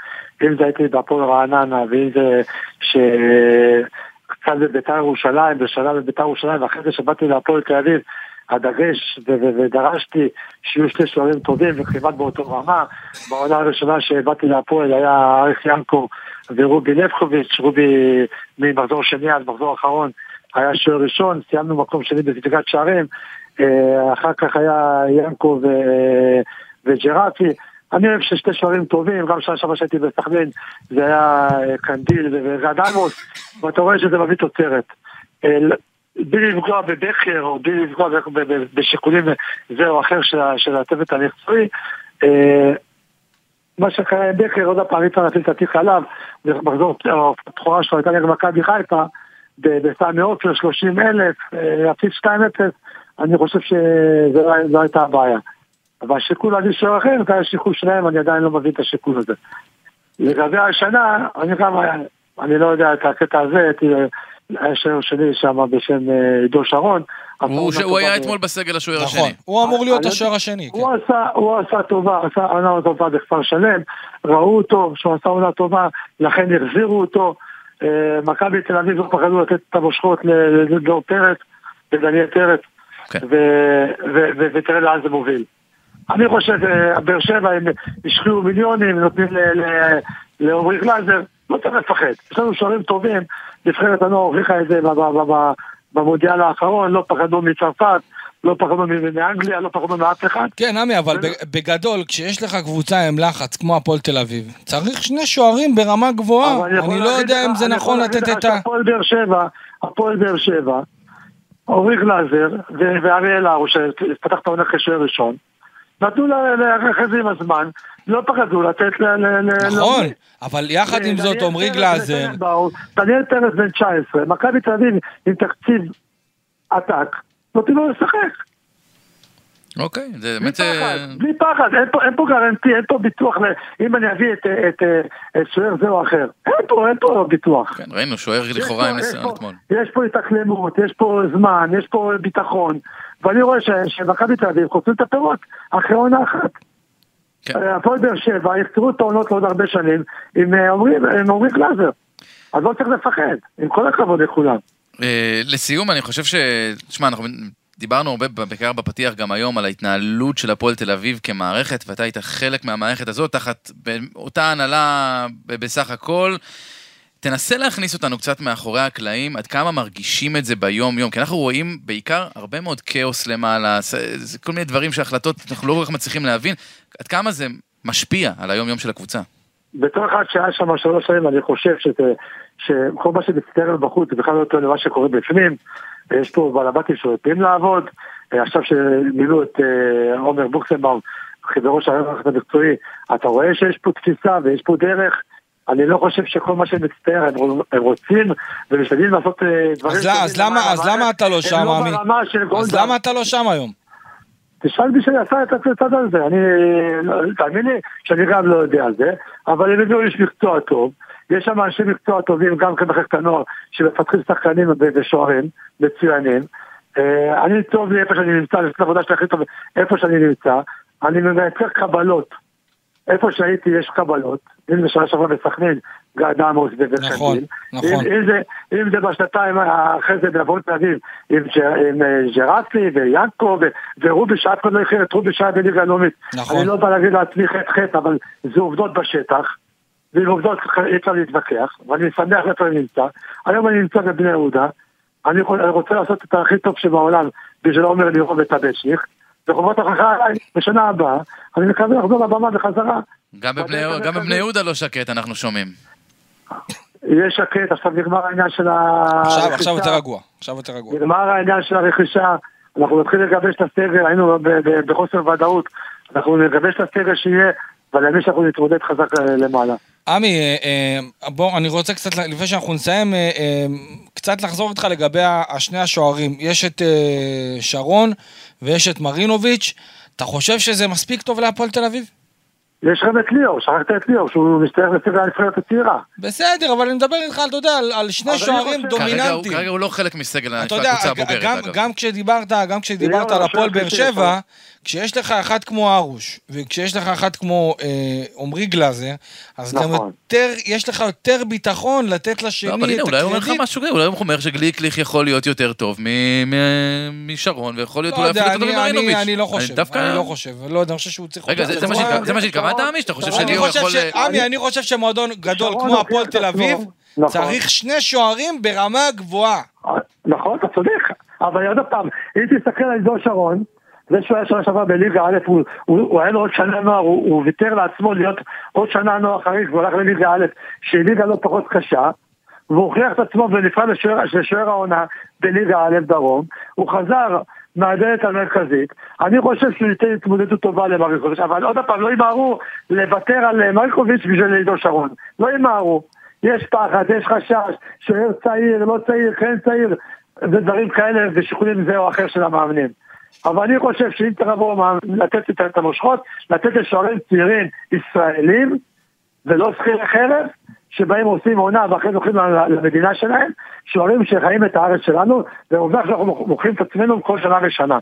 אם זה הייתי בהפועל רעננה, ואם זה ש... קצת בביתר ירושלים, בשנה בביתר ירושלים, ואחרי זה שבאתי להפועל תל אביב, הדגש ודרשתי שיהיו שני שוערים טובים וכמעט באותו רמה. בעונה הראשונה שבאתי להפועל היה אריך ינקו ורובי לבקוביץ', רובי ממחזור שני עד מחזור אחרון היה שוער ראשון, סיימנו מקום שני בספיגת שערים, אחר כך היה ינקו ו- וג'רפי. אני אוהב ששתי שוערים טובים, גם שנה שעברה שהייתי בסכנין זה היה אה, קנדיל וגד עמוס, ואתה רואה שזה מביא תוצרת. אה, בלי לפגוע בבכר או בלי לפגוע בשיקולים זה או אחר של הצוות המקצועי. אה, מה שקרה עם בכר, עוד פעם, אי אפשר להפיל את התיק עליו, מחזור הבכורה שלו הייתה נגד מכבי חיפה, בסמי עופר 30 אלף, אה, להפסיד 2-0, אני חושב שזו לא- לא הייתה הבעיה. אבל השיקול להביא שוער אחר, זה היה השיקול שלהם, אני עדיין לא מבין את השיקול הזה. לגבי השנה, אני גם, אני לא יודע את הקטע הזה, היה שוער שני שם בשם אה, עידו שרון. הוא, טובה היה ב- אתמול בסגל השוער נכון, השני. הוא אמור להיות השוער השני. כן. הוא עשה, הוא עשה טובה, עשה עונה טובה בכפר שלם, ראו אותו שהוא עשה עונה טובה, לכן החזירו אותו. אה, מכבי תל אביב לא פחדו לתת את המושכות לדור פרץ, לדניאל פרץ, ותראה לאן זה מוביל. אני חושב, אה, באר שבע הם השקיעו מיליונים, נותנים לעומרי גלאזר, לא צריך לפחד. יש לנו שוערים טובים, נבחרת הנוער הוכיחה את זה ב- ב- ב- במונדיאל האחרון, לא פחדו מצרפת, לא פחדו מ- מאנגליה, לא פחדו מאף אחד. כן, עמי, אבל בגדול, כשיש לך קבוצה עם לחץ כמו הפועל תל אביב, צריך שני שוערים ברמה גבוהה. אני לא יודע אם זה נכון לתת את ה... שהפועל באר שבע, הפועל באר שבע, אורי גלאזר ואריאל הרוש, שפתח את העונה כשוער ראשון, נתנו לאחרי עם הזמן, לא פחדו לתת ל... נכון. אבל יחד עם זאת, עמרי גלאזר, דניאל פרץ בן 19, מכבי תל אביב עם תקציב עתק, נותנים לו לשחק. אוקיי, זה באמת... אה, פחד, בלי פחד, אין פה, אין פה גרנטי, אין פה ביטוח, אם אני אביא את, את, את, את שוער זה או אחר, אין פה, אין פה ביטוח. כן, ראינו, שוער לכאורה עם ניסיון אתמול. יש פה התאקלמות, יש פה זמן, יש פה ביטחון, ואני רואה שמכבי תל אביב חוצים את הפירות אחרי עונה אחת. כן. אה, הפועל באר שבע יחצרו את העונות לעוד הרבה שנים עם אה, עמרי גלאזר. אז לא צריך לפחד, עם כל הכבוד לכולם. אה, לסיום, אני חושב ש... תשמע, אנחנו... דיברנו הרבה, בעיקר בפתיח גם היום, על ההתנהלות של הפועל תל אביב כמערכת, ואתה היית חלק מהמערכת הזאת, תחת אותה הנהלה בסך הכל. תנסה להכניס אותנו קצת מאחורי הקלעים, עד כמה מרגישים את זה ביום-יום, כי אנחנו רואים בעיקר הרבה מאוד כאוס למעלה, כל מיני דברים שהחלטות, אנחנו לא כל כך מצליחים להבין, עד כמה זה משפיע על היום-יום של הקבוצה. בתור אחד שהיה שם שלוש שנים, אני חושב שכל מה שמצטער בחוץ זה בכלל לא יותר למה שקורה בפנים. יש פה בעלבתים שיודעים לעבוד, עכשיו שמילאו את אה, עומר בוקסנבאום, חברו של המערכת המקצועי, אתה רואה שיש פה תפיסה ויש פה דרך. אני לא חושב שכל מה שמצטער הם, הם רוצים ומשתדלים לעשות אה, דברים... אז, אז, למה, אז למה אתה לא שם, לא עמי? אז למה אתה לא שם היום? תשאל מי שעשה את הצד הזה, אני, תאמין לי שאני גם לא יודע על זה, אבל הם הביאו איש מקצוע טוב, יש שם אנשי מקצוע טובים גם כמחלקת הנוער שמפתחים שחקנים ושוערים מצוינים. אה, אני טוב לי איפה שאני נמצא, אני עושה את העבודה שלי הכי טוב איפה שאני נמצא, אני מייצר קבלות. איפה שהייתי יש קבלות, אם זה שנה שעברה בסכנין, גד עמוס ובן נכון, נכון. אם, אם, זה, אם זה בשנתיים אחרי זה בעבור תל אביב, עם, עם אה, ג'רסי ויאנקו ורובי, שאף אחד לא הכיר את רובי שהיה בליגה הלאומית. נכון. אני לא בא להגיד לעצמי חטא חטא, אבל זה עובדות בשטח. ועם עובדות אי אפשר להתווכח, ואני שמח איפה אני נמצא. היום אני נמצא בבני יהודה, אני רוצה לעשות את הכי טוב שבעולם בשביל עומר לירון וטבצ'ניק, וחובות הוכחה עליי בשנה הבאה, אני מקווה לחזור לבמה בחזרה. גם בבני יהודה לא שקט, אנחנו שומעים. יש שקט, עכשיו נגמר העניין של הרכישה. עכשיו יותר רגוע, עכשיו יותר רגוע. נגמר העניין של הרכישה, אנחנו נתחיל לגבש את הסגל, היינו בחוסר ודאות, אנחנו נגבש את הסגל שיהיה, ואני מבין שאנחנו נתמודד חזק אה, למעלה. עמי, אה, אה, בוא, אני רוצה קצת, לפני שאנחנו נסיים, קצת לחזור איתך לגבי השני השוערים. יש את שרון ויש את מרינוביץ'. אתה חושב שזה מספיק טוב להפועל תל אביב? יש גם את ליאור, שכחת את ליאור, שהוא מסתער בסגל הנבחרת הצעירה. בסדר, אבל אני מדבר איתך, אתה יודע, על, על שני שוערים דומיננטיים. כרגע הוא לא חלק מסגל הקבוצה הבוגרת, אגב. גם כשדיברת, גם כשדיברת על הפועל באר שבע, כשיש לך אחד כמו ארוש, וכשיש לך אחד כמו אה, עמרי גלאזר, אז נכון. גם יותר, יש לך יותר ביטחון לתת לשני לא, אבל הנה, את אולי הוא אומר לך הקרדיט. משהו, אולי הוא אומר שגליק יכול להיות יותר טוב מ- מ- משרון, ויכול להיות לא אולי אפילו יותר אני- אני- ממרינוביץ'. אני לא חושב, אני לא חושב, לא יודע, אני חושב שהוא צריך... רגע, זה מה שהתכוונת, עמי? שאתה חושב שליאור חושב יכול... ש... עמי, אני חושב שמועדון גדול כמו הפועל תל. אביב, נכון. צריך שני שוערים ברמה גבוהה. נכון, אתה צודק, אבל עוד פעם, אם תסתכל על עידו שרון, זה שהוא היה שנה שעברה בליגה א', הוא, הוא, הוא היה לו עוד שנה נוער, הוא, הוא ויתר לעצמו להיות עוד שנה נוער חריג, והוא הלך לליגה א', שהיא ליגה לא פחות קשה, והוא הוכיח את עצמו ונפרד לשוער העונה בליגה א' דרום, הוא חזר מהדלת המרכזית, אני חושב שהוא ייתן התמודדות טובה למרקוביץ', אבל עוד פעם, לא ימהרו לוותר על מרקוביץ' בשביל עידו שרון, לא ימהרו. יש פחד, יש חשש, שוער צעיר, לא צעיר, כן צעיר, ודברים כאלה, ושיקולים זה או אחר של המאמנים. אבל אני חושב שאם צריך לתת את- המושכות, לתת לשוערים צעירים ישראלים, ולא שכירי חרב, שבאים עושים עונה ואחרי זה הולכים למדינה שלהם, שוערים שחיים את הארץ שלנו, ועובדה שאנחנו מוכרים את עצמנו כל שנה ושנה.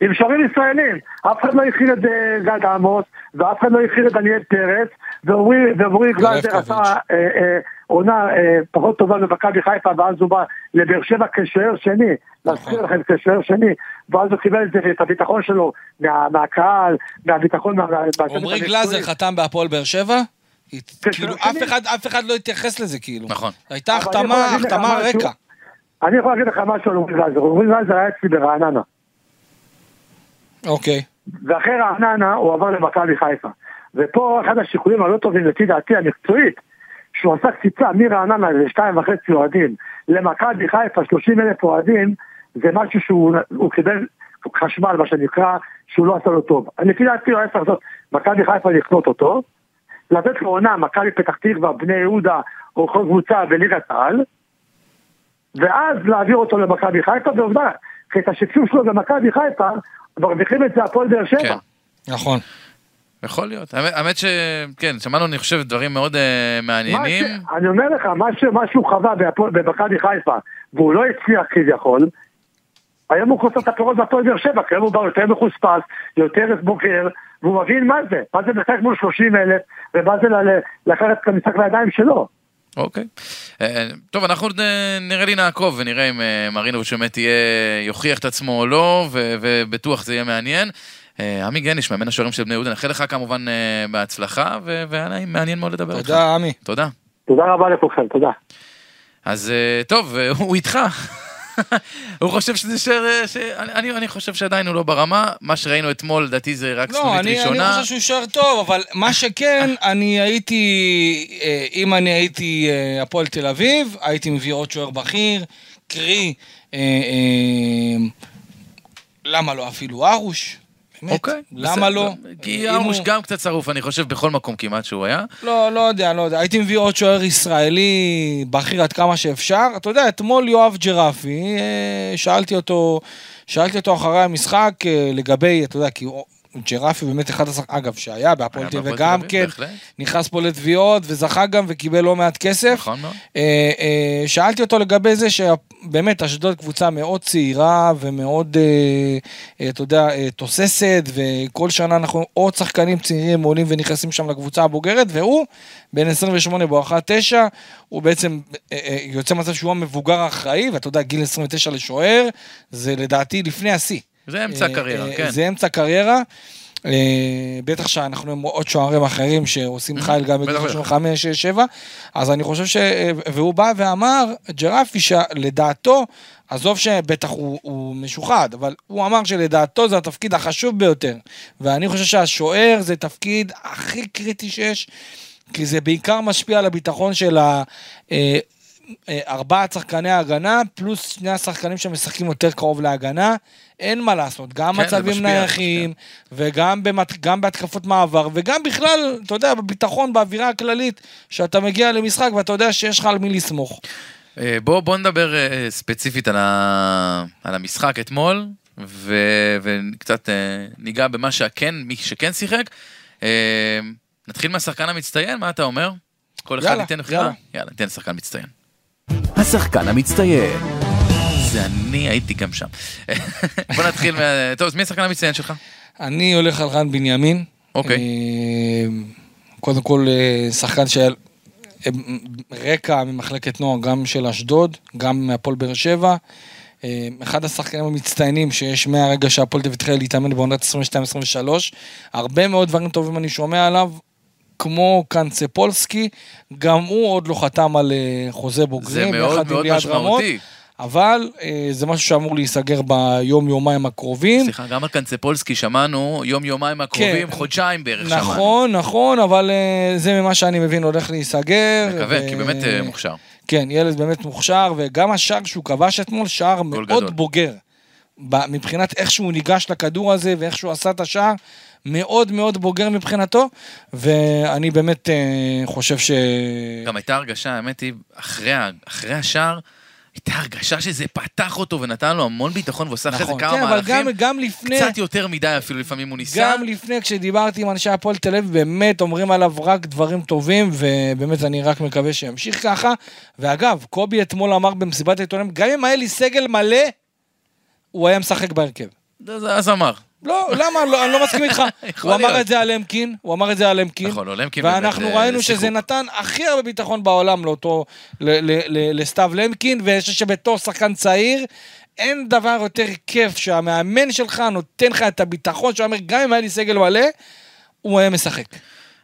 עם שוערים ישראלים, אף אחד לא הכיל את אה, גד עמוס, ואף אחד לא הכיל את דניאל פרץ, ועמרי ורבקוביץ'. עשה אה, אה, עונה אה, פחות טובה במכבי חיפה, ואז הוא בא לבאר שבע כשוער שני, להזכיר לכם כשוער שני, ואז הוא קיבל את את הביטחון שלו מה- מהקהל, מהביטחון, עמרי. גלאזר חתם בהפועל באר שבע? כאילו. אף אחד- אף אחד לא התייחס לזה, כאילו. נכון. הייתה החתמה, החתמה. רקע. אני יכול להגיד לך משהו על עמרי גלאזר, עמרי גלאזר היה אצלי ברעננה. אוקיי. ואחרי רעננה הוא עבר למכבי חיפה. ופה אחד השיקולים הלא טובים לפי דעתי המקצועית, שהוא עשה קציצה מרעננה לשתיים וחצי אוהדים למכבי חיפה 30 אלף אוהדים, זה משהו שהוא הוא קיבל חשמל מה שנקרא, שהוא לא עשה לו טוב. לפי דעתי הוא היה צריך לעשות מכבי חיפה לקנות אותו, לתת לו עונה מכבי פתח תקווה, בני יהודה או כל קבוצה בליגת העל, ואז להעביר אותו למכבי חיפה, ועובדה, כי את השקשור שלו במכבי חיפה, מרוויחים את זה הפועל באר שבע. כן. נכון. יכול להיות. האמת- שכן, שמענו, אני חושב, דברים מאוד מה מעניינים. ש- אני אומר לך, מה ש- מה שהוא חווה במכבי חיפה, והוא לא הצליח כביכול, היום הוא חוסר את הפירות בהפועל באר שבע, כי היום הוא בא יותר מחוספס, יותר בוגר, והוא מבין מה זה, מה זה משחק מול 30 אלף, ומה זה לקחת את המשחק לידיים שלו. אוקיי. אה, טוב, אנחנו אה, נראה לי נעקוב ונראה אם אה, מרינוביץ' באמת יהיה, יוכיח את עצמו או לא, ובטוח זה יהיה מעניין. עמי גניש, מאמן השוערים של בני יהודה, נאחל לך כמובן בהצלחה, ו- והיה נעים, מעניין מאוד לדבר איתך. תודה, עמי. תודה. תודה רבה לכולכם, תודה. אז טוב, הוא איתך. [LAUGHS] הוא חושב שזה שוער, אה, ש... אני, אני, אני חושב שעדיין הוא לא ברמה, מה שראינו אתמול, לדעתי זה רק לא, סנונית אני, אני ראשונה. חושב שהוא שוער טוב, אבל מה [LAUGHS] שכן, אני הייתי, אה, אם אני הייתי אה, הפועל תל אביב, הייתי מביא עוד שוער בכיר, קרי, למה לא אפילו ארוש? אוקיי. למה. לא? כי ארוש גם קצת שרוף, אני חושב, בכל מקום כמעט שהוא היה. לא, לא יודע, לא יודע. הייתי מביא עוד שוער ישראלי בכיר עד כמה שאפשר. אתה יודע, אתמול יואב ג'רפי, אה, שאלתי אותו, שאלתי אותו אחרי המשחק אה, לגבי, אתה יודע, כי ג'רפי באמת אחד השחקנים, אגב, שהיה בהפועל תל אביב, וגם כן. נכנס פה לתביעות וזכה גם וקיבל לא מעט כסף. נכון מאוד. אה, אה, שאלתי אותו לגבי זה שבאמת אשדוד קבוצה מאוד צעירה ומאוד, אה, אתה יודע, תוססת, וכל שנה אנחנו עוד שחקנים צעירים עולים ונכנסים שם לקבוצה הבוגרת, והוא בן 28 בואכה 9, הוא בעצם יוצא מצב שהוא המבוגר האחראי, ואתה יודע, גיל 29 לשוער, זה לדעתי לפני השיא. זה אמצע אה, הקריירה, אה, כן. זה אמצע קריירה. אה, בטח שאנחנו עם עוד שוערים אחרים שעושים חייל גם בגיל בטח, בטח. 35, 6, 7, אז אני חושב ש... והוא בא ואמר, ג'רפי, שלדעתו, עזוב שבטח הוא, הוא משוחד, אבל הוא אמר שלדעתו זה התפקיד החשוב ביותר. ואני חושב שהשוער זה תפקיד הכי קריטי שיש, כי זה בעיקר משפיע על הביטחון של ה... אה, ארבעת שחקני ההגנה, פלוס שני השחקנים שמשחקים יותר קרוב להגנה, אין מה לעשות, גם כן, מצבים נייחים, וגם במת... גם בהתקפות מעבר, וגם בכלל, אתה יודע, בביטחון, באווירה הכללית, שאתה מגיע למשחק ואתה יודע שיש לך על מי לסמוך. אה, בוא, בוא נדבר אה, ספציפית על, ה... על המשחק אתמול, ו... וקצת ניגע במה שכן, מי שכן שיחק. נתחיל מהשחקן המצטיין, מה אתה אומר? כל אחד יאללה, ייתן בחירה? יאללה. יאללה, ניתן לשחקן מצטיין. השחקן המצטיין. זה אני הייתי גם שם. [LAUGHS] בוא נתחיל מה... טוב, אז מי השחקן המצטיין שלך? אני הולך על רן בנימין. אוקיי. אה, קודם כל, אה, שחקן של אה, רקע ממחלקת נוער, גם של אשדוד, גם מהפועל באר שבע. אחד השחקנים המצטיינים שיש מהרגע שהפועל התחיל להתאמן בעונת 22-23. הרבה מאוד דברים טובים אני שומע עליו. כמו קנצפולסקי, גם הוא עוד לא חתם על אה, חוזה זה בוגרים, מאוד יחד עם מאוד ליעד משמעותי. רמות, אבל אה, זה משהו שאמור להיסגר ביום-יומיים הקרובים. סליחה, גם על קנצפולסקי שמענו יום-יומיים הקרובים, כן. חודשיים בערך שמענו. נכון, נכון, אבל אה, זה ממה שאני מבין הולך להיסגר. מקווה, ו- כי באמת אה, מוכשר. כן, ילד באמת מוכשר, וגם השער שהוא כבש אתמול, שער מאוד גדול. בוגר. מבחינת איך שהוא ניגש לכדור הזה ואיך שהוא עשה את השער, מאוד מאוד בוגר מבחינתו, ואני באמת אה, חושב ש... גם הייתה הרגשה, האמת היא, אחרי, אחרי השער, הייתה הרגשה שזה פתח אותו ונתן לו המון ביטחון ועושה אחרי זה נכון, כמה כן, אבל מהלכים. גם, גם לפני... קצת יותר מדי אפילו לפעמים הוא ניסה. גם לפני, כשדיברתי עם אנשי הפועל תל אביב, באמת אומרים עליו רק דברים טובים, ובאמת אני רק מקווה שימשיך ככה. ואגב, קובי אתמול אמר במסיבת העיתונאים, גם אם היה לי סגל מלא, הוא היה משחק בהרכב. אז אמר. לא, למה? לא, אני לא מסכים איתך. [LAUGHS] הוא אמר. את זה על למקין, הוא אמר את זה על למקין. נכון, למקין ואנחנו באמת, אה, ראינו. שזה נתן הכי הרבה ביטחון בעולם לאותו, לסתיו למקין, ואני חושב שבתור שחקן צעיר, אין דבר יותר כיף שהמאמן שלך נותן לך את הביטחון, שאומר, גם אם היה לי סגל מלא, הוא היה משחק.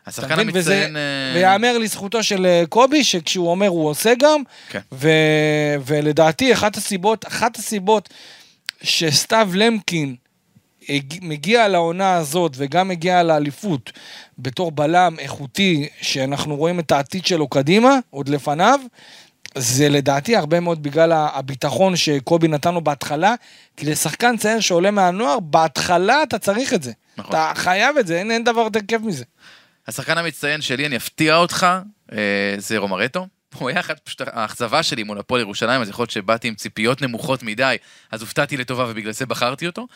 השחקן המצטיין... אה, ויאמר לזכותו של אה, קובי, שכשהוא אומר הוא עושה גם, כן. ו- ולדעתי אחת הסיבות, אחת הסיבות שסתיו למקין מגיע לעונה הזאת וגם מגיע לאליפות בתור בלם איכותי, שאנחנו רואים את העתיד שלו קדימה, עוד לפניו, זה לדעתי הרבה מאוד בגלל הביטחון שקובי נתן לו בהתחלה, כי לשחקן צעיר שעולה מהנוער, בהתחלה אתה צריך את זה. נכון. אתה חייב את זה, אין, אין דבר יותר כיף מזה. השחקן המצטיין שלי, אני אפתיע אותך, אה, זה רומרטו. הוא היה אחת, פשוט האכזבה שלי מול הפועל ירושלים, אז יכול להיות שבאתי עם ציפיות נמוכות מדי, אז הופתעתי לטובה ובגלל זה בחרתי אותו.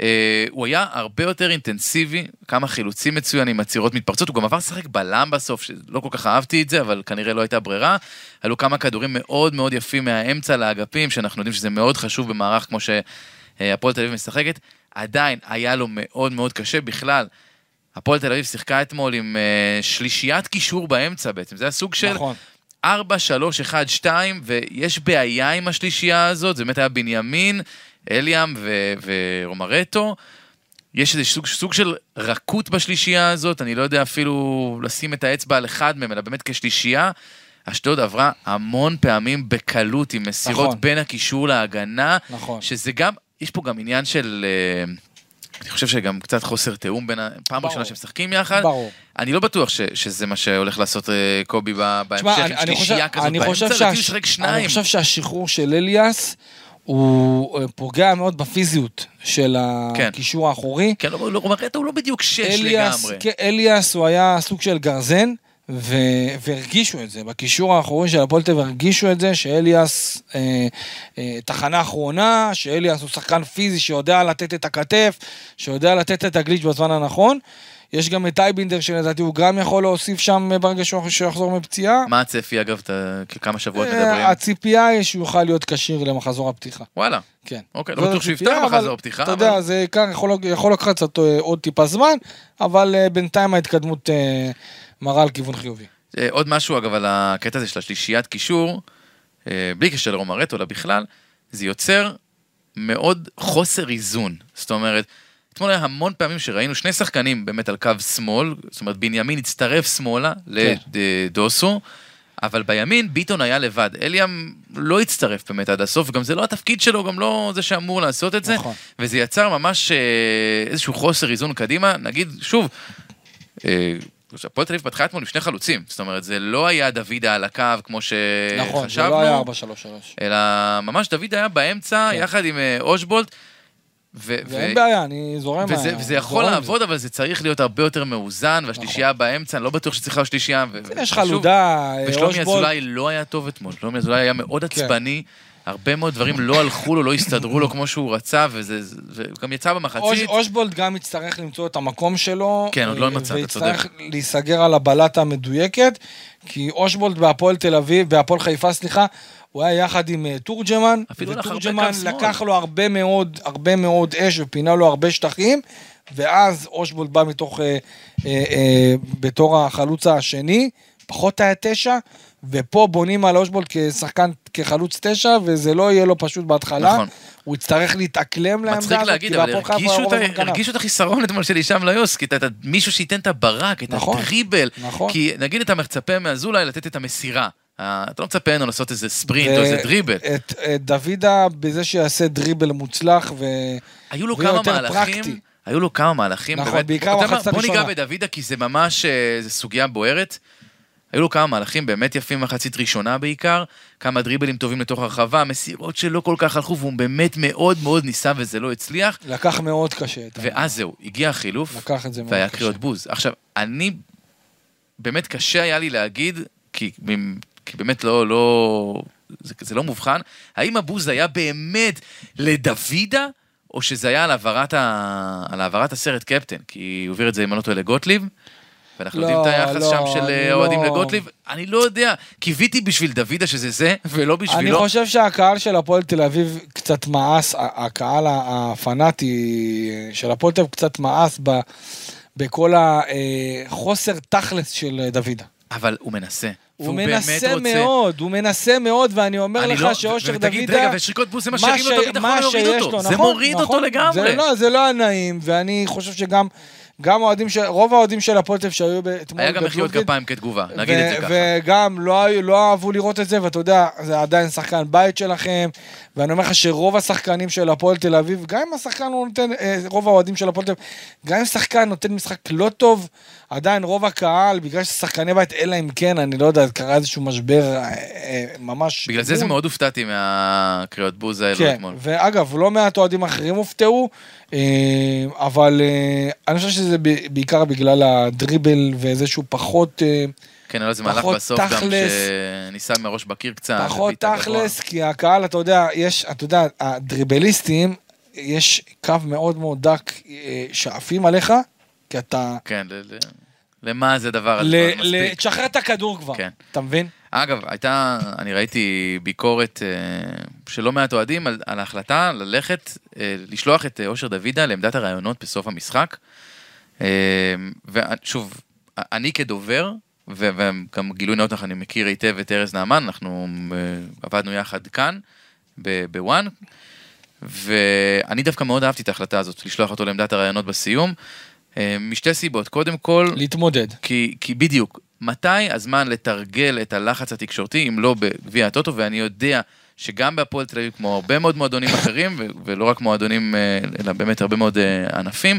אה, הוא היה הרבה יותר אינטנסיבי, כמה חילוצים מצוינים, עצירות מתפרצות, הוא גם עבר לשחק בלם בסוף, שלא כל כך אהבתי את זה, אבל כנראה לא הייתה ברירה. עלו כמה כדורים מאוד מאוד יפים מהאמצע לאגפים, שאנחנו יודעים שזה מאוד חשוב במערך כמו שהפועל תל אביב משחקת. עדיין היה לו מאוד מאוד קשה בכלל. הפועל תל אביב שיחקה אתמול עם אה, שלישיית קישור באמצע בעצם, זה היה סוג של נכון. 4, 3, 1, 2, ויש בעיה עם השלישייה הזאת, זה באמת היה בנימין, אליאם ו- ורומרטו. יש איזה סוג, סוג של רכות בשלישייה הזאת, אני לא יודע אפילו לשים את האצבע על אחד מהם, אלא באמת כשלישייה. אשדוד עברה המון פעמים בקלות עם מסירות נכון. בין הקישור להגנה, נכון. שזה גם, יש פה גם עניין של, אה, אני חושב שגם קצת חוסר תיאום בין, פעם. ראשונה שהם משחקים יחד. ברור. אני לא בטוח ש, שזה מה שהולך לעשות אה, קובי בהמשך, עם אני, אני שלישייה כזאת אני באמצע, לדעתי. לשחק אני שניים. חושב שהשחרור של אליאס הוא אה, פוגע מאוד בפיזיות של כן. הקישור האחורי. כן, לא, לא, רומרטו הוא לא בדיוק שש אליאס, לגמרי. כן, אליאס הוא היה סוג של גרזן, ו... והרגישו את זה. בקישור האחורי של הפועל תל אביב הרגישו את זה, שאליאס אה, אה, תחנה אחרונה, שאליאס הוא שחקן פיזי שיודע לתת את הכתף, שיודע לתת את הגליץ' בזמן הנכון. יש גם את טייבינדר שלדעתי הוא גם יכול להוסיף שם אה, ברגע שהוא יחזור מפציעה. מה הצפי, אגב, אתה- כמה שבועות אה, מדברים? הציפייה היא שהוא יוכל להיות כשיר למחזור הפתיחה. וואלה. כן. אוקיי, לא בטוח שהוא הציפייה, יפתח אבל מחזור פתיחה, אתה אבל- יודע, זה ייקח, יכול, יכול לקחת קצת אה, עוד טיפה זמן, אבל אה, בינתיים ההתקדמות אה, מראה על כיוון חיובי. אה, עוד משהו, אגב, על הקטע הזה של השלישיית קישור, אה, בלי קשר לרומרטו, אלא בכלל, זה יוצר מאוד חוסר איזון. זאת אומרת, אתמול היה המון פעמים שראינו שני שחקנים באמת על קו שמאל, זאת אומרת, בנימין הצטרף שמאלה כן. לדוסו, אבל בימין ביטון היה לבד. אליאם לא הצטרף באמת עד הסוף, וגם זה לא התפקיד שלו, גם לא זה שאמור לעשות את זה, נכון. וזה יצר ממש אה, איזשהו חוסר איזון קדימה. נגיד, שוב, הפועל תל אביב פתחה אתמול עם שני חלוצים, זאת אומרת, זה לא היה דוידה על הקו כמו נכון, זה שחשבנו, לא היה 4-3-3. אלא ממש דוד היה באמצע, כן. יחד עם אה, אושבולט. ו- ואין ו- בעיה, אני זורם. וזה, מה- וזה יכול לעבוד, אבל זה צריך להיות הרבה יותר מאוזן, והשלישייה באמצע, אני לא בטוח שצריך להיות שלישייה. ו- זה. יש חלודה, אה, ושלומי אושבולט. אזולאי לא היה טוב אתמול, שלומי אזולאי היה מאוד כן. עצבני, הרבה מאוד דברים לא הלכו לו, לא הסתדרו לו כמו שהוא רצה, וזה זה- וגם יצא אוש- במחצית. אושבולט גם יצטרך למצוא את המקום שלו. כן, עוד לא אה, מצא, אתה צודק. ויצטרך להיסגר על הבלטה המדויקת, כי אושבולט בהפועל תל אביב, בהפועל חיפה, סליחה, הוא היה יחד עם אה, תורג'מן, ותורג'מן. לקח לו הרבה מאוד, הרבה מאוד אש ופינה לו הרבה שטחים, ואז אושבולט בא מתוך, אה, אה, אה, בתור החלוץ השני, פחות היה תשע, ופה בונים על אושבולט כשחקן, כחלוץ תשע, וזה לא יהיה לו פשוט בהתחלה. נכון. הוא יצטרך להתאקלם לעמדה מצחיק הזאת, להגיד, כי אבל הרגישו רוב את. הרגישו את החיסרון אתמול של הישאם ליוסקי, את ה- מישהו שייתן את הברק, את נכון, הדריבל. נכון. כי נגיד אתה מצפה מאזולאי לתת את המסירה. אה, אתה לא מצפה ממנו לעשות איזה ספרינט או איזה דריבל. את, את דוידה בזה שיעשה דריבל מוצלח ו... היו לו כמה מהלכים, פרקטי. היו לו כמה מהלכים, נכון, באמת. בעיקר מה? במחצית בוא ניגע הראשונה. בדוידה, כי זה ממש, אה, זו סוגיה בוערת. היו לו כמה מהלכים באמת יפים במחצית ראשונה בעיקר, כמה דריבלים טובים לתוך הרחבה, מסירות שלא כל כך הלכו, והוא באמת מאוד מאוד ניסה וזה לא הצליח. לקח מאוד קשה. ואז זהו, הגיע החילוף, לקח את זה מאוד והיה. קריאות בוז. עכשיו, אני, באמת קשה היה לי להגיד, כי, כי באמת לא, לא, זה, זה לא מובחן, האם הבוז היה באמת לדוידה, או שזה היה על העברת, ה, על העברת הסרט קפטן, כי הוא העביר את זה, אם אני לא טועה, לגוטליב, ואנחנו לא, יודעים את היחס לא, שם של אני אה, האוהדים לא- לגוטליב, אני לא יודע, קיוויתי בשביל דוידה שזה זה, [LAUGHS] ולא אני בשבילו. חושב שהקהל של הפועל תל אביב קצת מאס, הקהל הפנאטי של הפועל תל אביב קצת מאס ב- בכל החוסר תכלס של דוידה. אבל הוא מנסה. הוא מנסה רוצה- מאוד, הוא מנסה מאוד, ואני אומר לך לא- שאושר ו- ותגיד, דוידה... רגע, ושריקות בוז זה מה מה שהרים לו את ש- הביטחון מה להוריד אותו. זה נכון, מוריד אותו נכון. לגמרי. זה לא, זה לא היה נעים, ואני חושב שגם גם האוהדים, של- רוב האוהדים של הפועל תל אביב שהיו אתמול היה גם מחיאות בבלומפילד, כפיים כתגובה, נגיד את זה ככה. וגם לא, לא אהבו לראות את זה, ואתה יודע, זה עדיין שחקן בית שלכם, ואני אומר לך שרוב השחקנים של הפועל תל אביב, גם אם השחקן הוא נותן, אה, רוב האוהדים של הפועל תל אביב, גם אם שחקן נותן משחק לא טוב, עדיין רוב הקהל, בגלל ששחקני בית, אלא אם כן, אני לא יודע, קרה איזשהו משבר אה, אה, ממש... בגלל זה זה. מאוד הופתעתי מהקריאות בוז האלו כן, אתמול. ואגב, לא מעט אוהדים אחרים הופתעו, אבל אה, אני חושב שזה בעיקר בגלל הדריבל ואיזשהו פחות... אה, כן, היה איזה מהלך בסוף גם תכלס. שניסה מראש בקיר קצת. פחות. תכלס, כי הקהל, אתה יודע, יש, אתה יודע, הדריבליסטים, יש קו מאוד מאוד דק אה, שעפים עליך, כי אתה... כן, למה זה דבר הזה. תשחרר את הכדור כבר, כן. אתה מבין? אגב, הייתה, אני ראיתי ביקורת אה, של לא מעט אוהדים על, על ההחלטה ללכת, אה, לשלוח את אה, אושר דוידה לעמדת הראיונות בסוף המשחק. ושוב, אני כדובר, וגם גילוי נאות לך, אני מכיר היטב את ארז נעמן, אנחנו עבדנו יחד כאן, בוואן, ואני דווקא מאוד אהבתי את ההחלטה הזאת, לשלוח אותו לעמדת הרעיונות בסיום, משתי סיבות. קודם כל, להתמודד. כי, כי בדיוק, מתי הזמן לתרגל את הלחץ התקשורתי, אם לא בגביע הטוטו, ואני יודע שגם בהפועל תל אביב, כמו הרבה מאוד מועדונים אחרים, ו- ולא רק מועדונים, אה, אלא באמת הרבה מאוד אה, ענפים,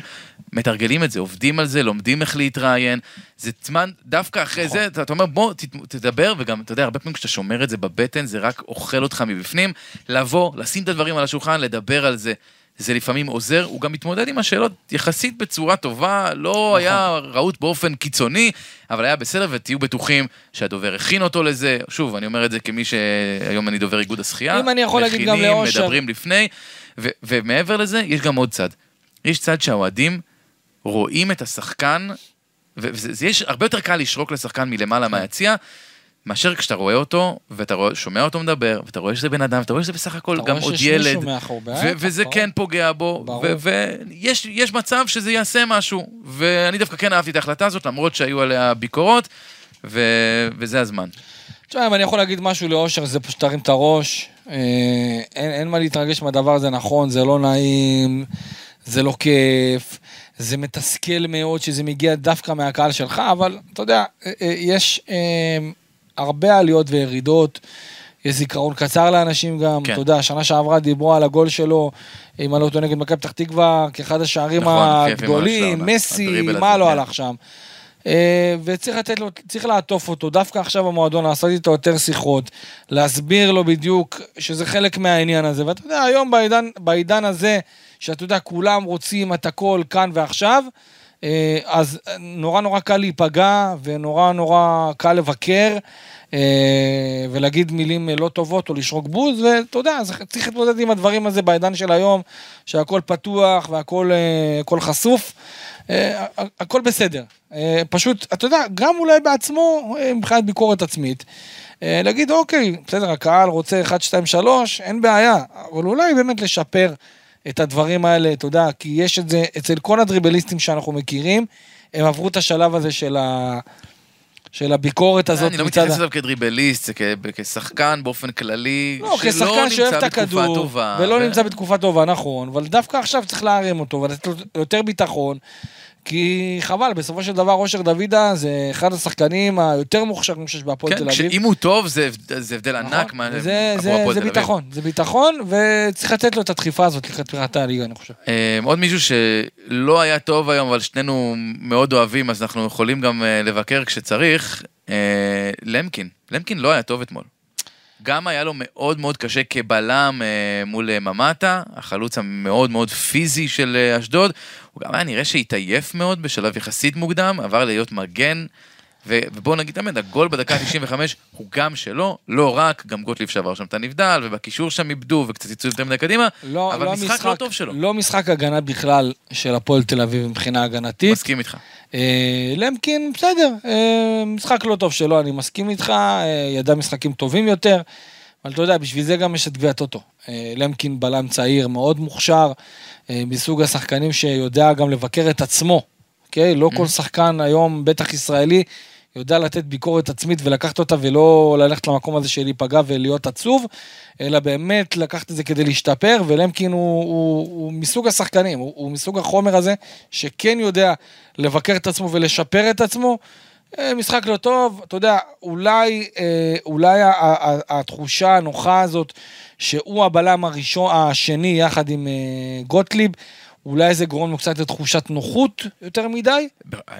מתרגלים את זה, עובדים על זה, לומדים איך להתראיין. זה זמן, דווקא אחרי זה, אתה, אתה אומר, בוא, תדבר, וגם, אתה יודע, הרבה פעמים כשאתה שומר את זה בבטן, זה רק אוכל אותך מבפנים. לבוא, לשים את הדברים על השולחן, לדבר על זה. זה לפעמים עוזר, הוא גם מתמודד עם השאלות יחסית בצורה טובה, לא היה רהוט באופן קיצוני, אבל היה בסדר, ותהיו בטוחים שהדובר הכין אותו לזה. שוב, אני אומר את זה כמי שהיום אני דובר איגוד השחייה. אם אני יכול להגיד גם מכינים, לאושר. מדברים לפני, ו- ומעבר לזה, יש גם עוד צד. יש צד שהאוהדים רואים את השחקן, ויש הרבה יותר קל לשרוק לשחקן מלמעלה מהיציע, מאשר כשאתה רואה אותו, ואתה רואה, שומע אותו מדבר, ואתה רואה שזה בן אדם, ואתה רואה שזה בסך הכל גם עוד ילד, מאחורי, ו- וזה. כן פוגע בו. ויש יש מצב שזה יעשה משהו, ואני דווקא כן אהבתי את ההחלטה הזאת, למרות שהיו עליה ביקורות, וזה הזמן. תשמע, אם אני יכול להגיד משהו לאושר, זה פשוט תרים את הראש. אה, אין, אין מה להתרגש מהדבר הזה, נכון, זה לא נעים, זה לא כיף, זה מתסכל מאוד שזה מגיע דווקא מהקהל שלך, אבל אתה יודע, אה, אה, יש הרבה עליות וירידות. יש זיכרון קצר לאנשים גם, כן. אתה יודע, שנה שעברה דיברו על הגול שלו, אם אני לא טועה נגד מכבי פתח תקווה, כאחד השערים נכון, הגדולים, העונה. מסי, מה לא כן. הלך שם. אה, וצריך לתת לו, צריך לעטוף אותו, דווקא עכשיו במועדון, לעשות איתו יותר שיחות, להסביר לו בדיוק שזה חלק מהעניין הזה. ואתה יודע, היום בעידן, בעידן הזה, שאתה יודע, כולם רוצים את הכל כאן ועכשיו, אז נורא נורא קל להיפגע, ונורא נורא קל לבקר, אה, ולהגיד מילים לא טובות או לשרוק בוז, ואתה יודע, צריך להתמודד עם הדברים הזה בעידן של היום, שהכל פתוח והכל אה, הכל חשוף. אה, הכל בסדר. אה, פשוט, אתה יודע, גם אולי בעצמו, אה, מבחינת ביקורת עצמית, אה, להגיד, אוקיי, בסדר, הקהל רוצה 1, 2, 3, אין בעיה, אבל אולי באמת לשפר את הדברים האלה, אתה יודע, כי יש את זה אצל כל הדריבליסטים שאנחנו מכירים, הם עברו את השלב הזה של, ה... של הביקורת הזאת אני לא מתייחס אליו כדריבליסט, זה כשחקן באופן כללי, לא, כשחקן שאוהב את הכדור. ולא ו- נמצא בתקופה טובה, נכון, אבל דווקא עכשיו צריך להרים אותו ולתת לו יותר ביטחון, כי חבל, בסופו של דבר אושר דוידה זה אחד השחקנים היותר מוכשרים שיש בהפועל כן, תל אביב. שאם הוא טוב זה זה הבדל ענק. נכון? מה- זה, זה, זה אביב. ביטחון, זה ביטחון, וצריך לתת לו את הדחיפה הזאת לקראת פתיחת הליגה, אני חושב. אה, עוד מישהו שלא היה טוב היום, אבל שנינו מאוד אוהבים, אז אנחנו יכולים גם אה, לבקר כשצריך, אה, למקין. למקין לא היה טוב אתמול. גם היה לו מאוד מאוד קשה כבלם אה, מול אה, ממטה, החלוץ המאוד מאוד פיזי של אה, אשדוד. הוא גם היה נראה שהתעייף מאוד בשלב יחסית מוקדם, עבר להיות מגן. ובואו נגיד תמיד, הגול בדקה ה-95 הוא גם שלו, לא רק, גם גוטליב שעבר שם את הנבדל, ובקישור שם איבדו, וקצת יצאו יותר מדי קדימה, לא, אבל לא משחק לא טוב שלו. לא משחק הגנה בכלל של הפועל תל אביב מבחינה הגנתית. מסכים איתך. אה, למקין, בסדר, אה, משחק לא טוב שלו, אני מסכים איתך, אה, ידע משחקים טובים יותר, אבל אתה יודע, בשביל זה גם יש את גביע טוטו. אה, למקין בלם צעיר, מאוד מוכשר, אה, מסוג השחקנים שיודע גם לבקר את עצמו, אוקיי? לא כל שחקן היום, בטח ישראלי, יודע לתת ביקורת עצמית ולקחת אותה ולא ללכת למקום הזה של להיפגע ולהיות עצוב, אלא באמת לקחת את זה כדי להשתפר, ולמקין הוא, הוא, הוא מסוג השחקנים, הוא, הוא מסוג החומר הזה שכן יודע לבקר את עצמו ולשפר את עצמו. אה, משחק לא טוב, אתה יודע, אולי, אה, אולי התחושה הנוחה הזאת שהוא הבלם הראשון, השני יחד עם אה, גוטליב, אולי זה גורם לו קצת לתחושת נוחות יותר מדי.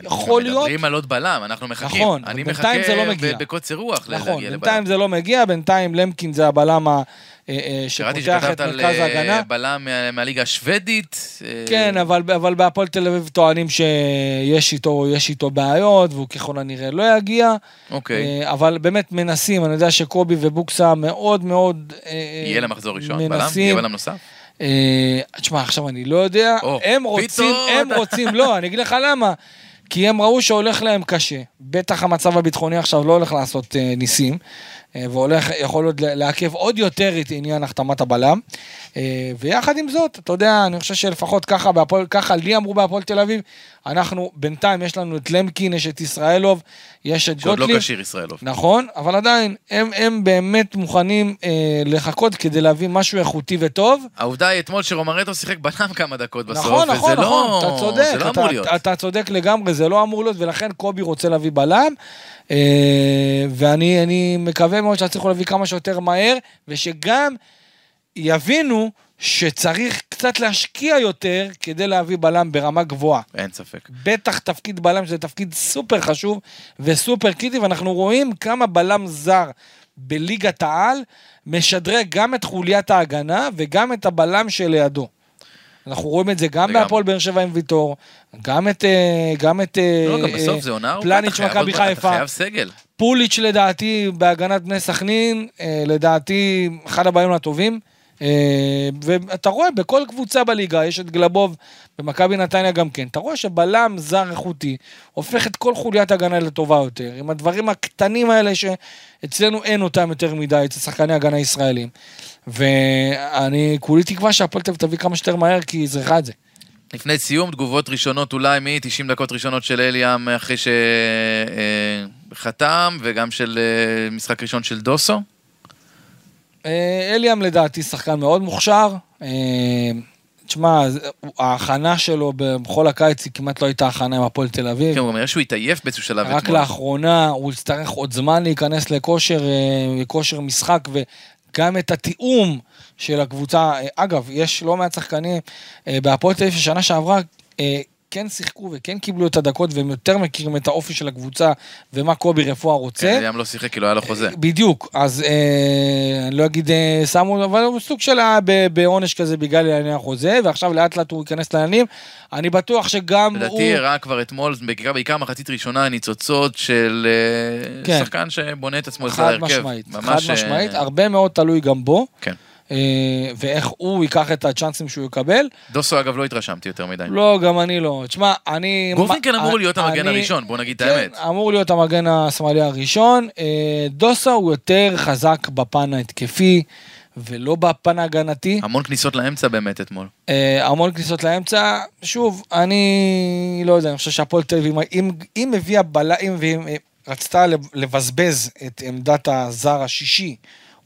יכול להיות. מדברים על עוד בלם, אנחנו מחכים. נכון, אני בינתיים לא מחכה מגיע. ב- בקוצר רוח נכון, להגיע בינתיים לבלם. זה לא מגיע, בינתיים למקין זה הבלם ה- אה, אה, קראתי שפותח שכתבת את על מרכז אה, ההגנה. בלם מה- מהליגה השוודית. כן, אבל, אבל בהפועל תל אביב טוענים שיש איתו, איתו בעיות, והוא ככל הנראה לא יגיע. אוקיי. אבל באמת מנסים, אני יודע שקובי ובוקסה מאוד מאוד... יהיה למחזור ראשון, בלם? יהיה בלם נוסף? אה, תשמע, עכשיו אני לא יודע, או, הם רוצים, פתאום הם רוצים, לא, אני אגיד לך למה. כי הם ראו שהולך להם קשה. בטח המצב הביטחוני עכשיו לא הולך לעשות אה, ניסים, אה, והולך, יכול עוד לעכב עוד יותר את עניין החתמת הבלם. אה, ויחד עם זאת, אתה יודע, אני חושב שלפחות ככה, בהפועל, ככה לי אמרו בהפועל תל אביב, אנחנו, בינתיים יש לנו את למקין, יש את ישראלוב, יש את שעוד לא גוטליב. כשיר ישראלוב. נכון, אבל עדיין, הם, הם באמת מוכנים אה, לחכות כדי להביא משהו איכותי וטוב. העובדה היא אתמול שרומרטו שיחק בנם כמה דקות בסוף, נכון, נכון, וזה נכון, לא, אתה צודק, זה לא אתה, אמור להיות. אתה, אתה צודק לגמרי, זה לא אמור להיות, ולכן קובי רוצה להביא בלם, אה, ואני אני מקווה מאוד שיצליחו להביא כמה שיותר מהר, ושגם יבינו שצריך קצת להשקיע יותר כדי להביא בלם ברמה גבוהה. אין ספק. בטח תפקיד בלם שזה תפקיד סופר חשוב וסופר קריטי, ואנחנו רואים כמה בלם זר בליגת העל משדרג גם את חוליית ההגנה וגם את הבלם שלידו. אנחנו רואים את זה גם. בהפועל באר שבע עם ויטור, גם את, אה, גם את אה, לא, גם אה, בסוף זה עונה ארוכה, פלניץ' מכבי עוד- אתה חיפה, חייב סגל. פוליץ' לדעתי בהגנת בני סכנין, לדעתי אחד הבעלים הטובים. אה, ואתה רואה בכל קבוצה בליגה, יש את גלבוב במכבי נתניה גם כן, אתה רואה שבלם זר איכותי הופך את כל חוליית הגנה לטובה יותר, עם הדברים הקטנים האלה שאצלנו אין אותם יותר מדי, אצל שחקני הגנה ישראלים. ואני כולי תקווה שהפועל תביא כמה שיותר מהר, כי היא צריכה את זה. לפני סיום, תגובות ראשונות אולי מ-90 דקות ראשונות של אליאם אחרי שחתם, וגם של אה, משחק ראשון של דוסו. אה, אליאם לדעתי שחקן מאוד מוכשר. אה, תשמע, ההכנה שלו בכל הקיץ היא כמעט לא הייתה הכנה עם הפועל תל אביב. כן, הוא גם נראה שהוא התעייף באיזשהו שלב רק אתמול. לאחרונה הוא יצטרך עוד זמן להיכנס לכושר, אה, כושר משחק וגם את התיאום של הקבוצה. אה, אגב, יש לא מעט שחקנים אה, בהפועל תל אביב ששנה שעברה אה, כן שיחקו וכן קיבלו את הדקות והם יותר מכירים את האופי של הקבוצה ומה קובי רפואה רוצה. כן, אליאם לא שיחק כי לא היה לו חוזה. בדיוק, אז אה, אני לא אגיד אה, שמו, אבל הוא סוג של בעונש כזה בגלל ענייני החוזה, ועכשיו לאט לאט הוא ייכנס לעניינים. אני בטוח שגם הוא... לדעתי הראה כבר אתמול, בעיקר, בעיקר מחצית ראשונה, ניצוצות של אה, כן. שחקן שבונה את עצמו אצל חד ההרכב. משמעית, חד אה, משמעית, הרבה מאוד תלוי גם בו, כן. אה, ואיך הוא ייקח את הצ'אנסים שהוא יקבל. דוסו אגב לא התרשמתי יותר מדי. לא, גם אני לא. תשמע, אני... גורפינקל אמור אני- להיות המגן הראשון, בוא נגיד את כן, האמת. אמור להיות המגן השמאלי הראשון. אה, דוסה הוא יותר חזק בפן ההתקפי, ולא בפן ההגנתי. המון כניסות לאמצע באמת אתמול. אה, המון כניסות לאמצע. שוב, אני לא יודע, אני חושב שהפועל תל אביב, אם, אם הביאה בלם, אה, רצתה לבזבז את עמדת הזר השישי,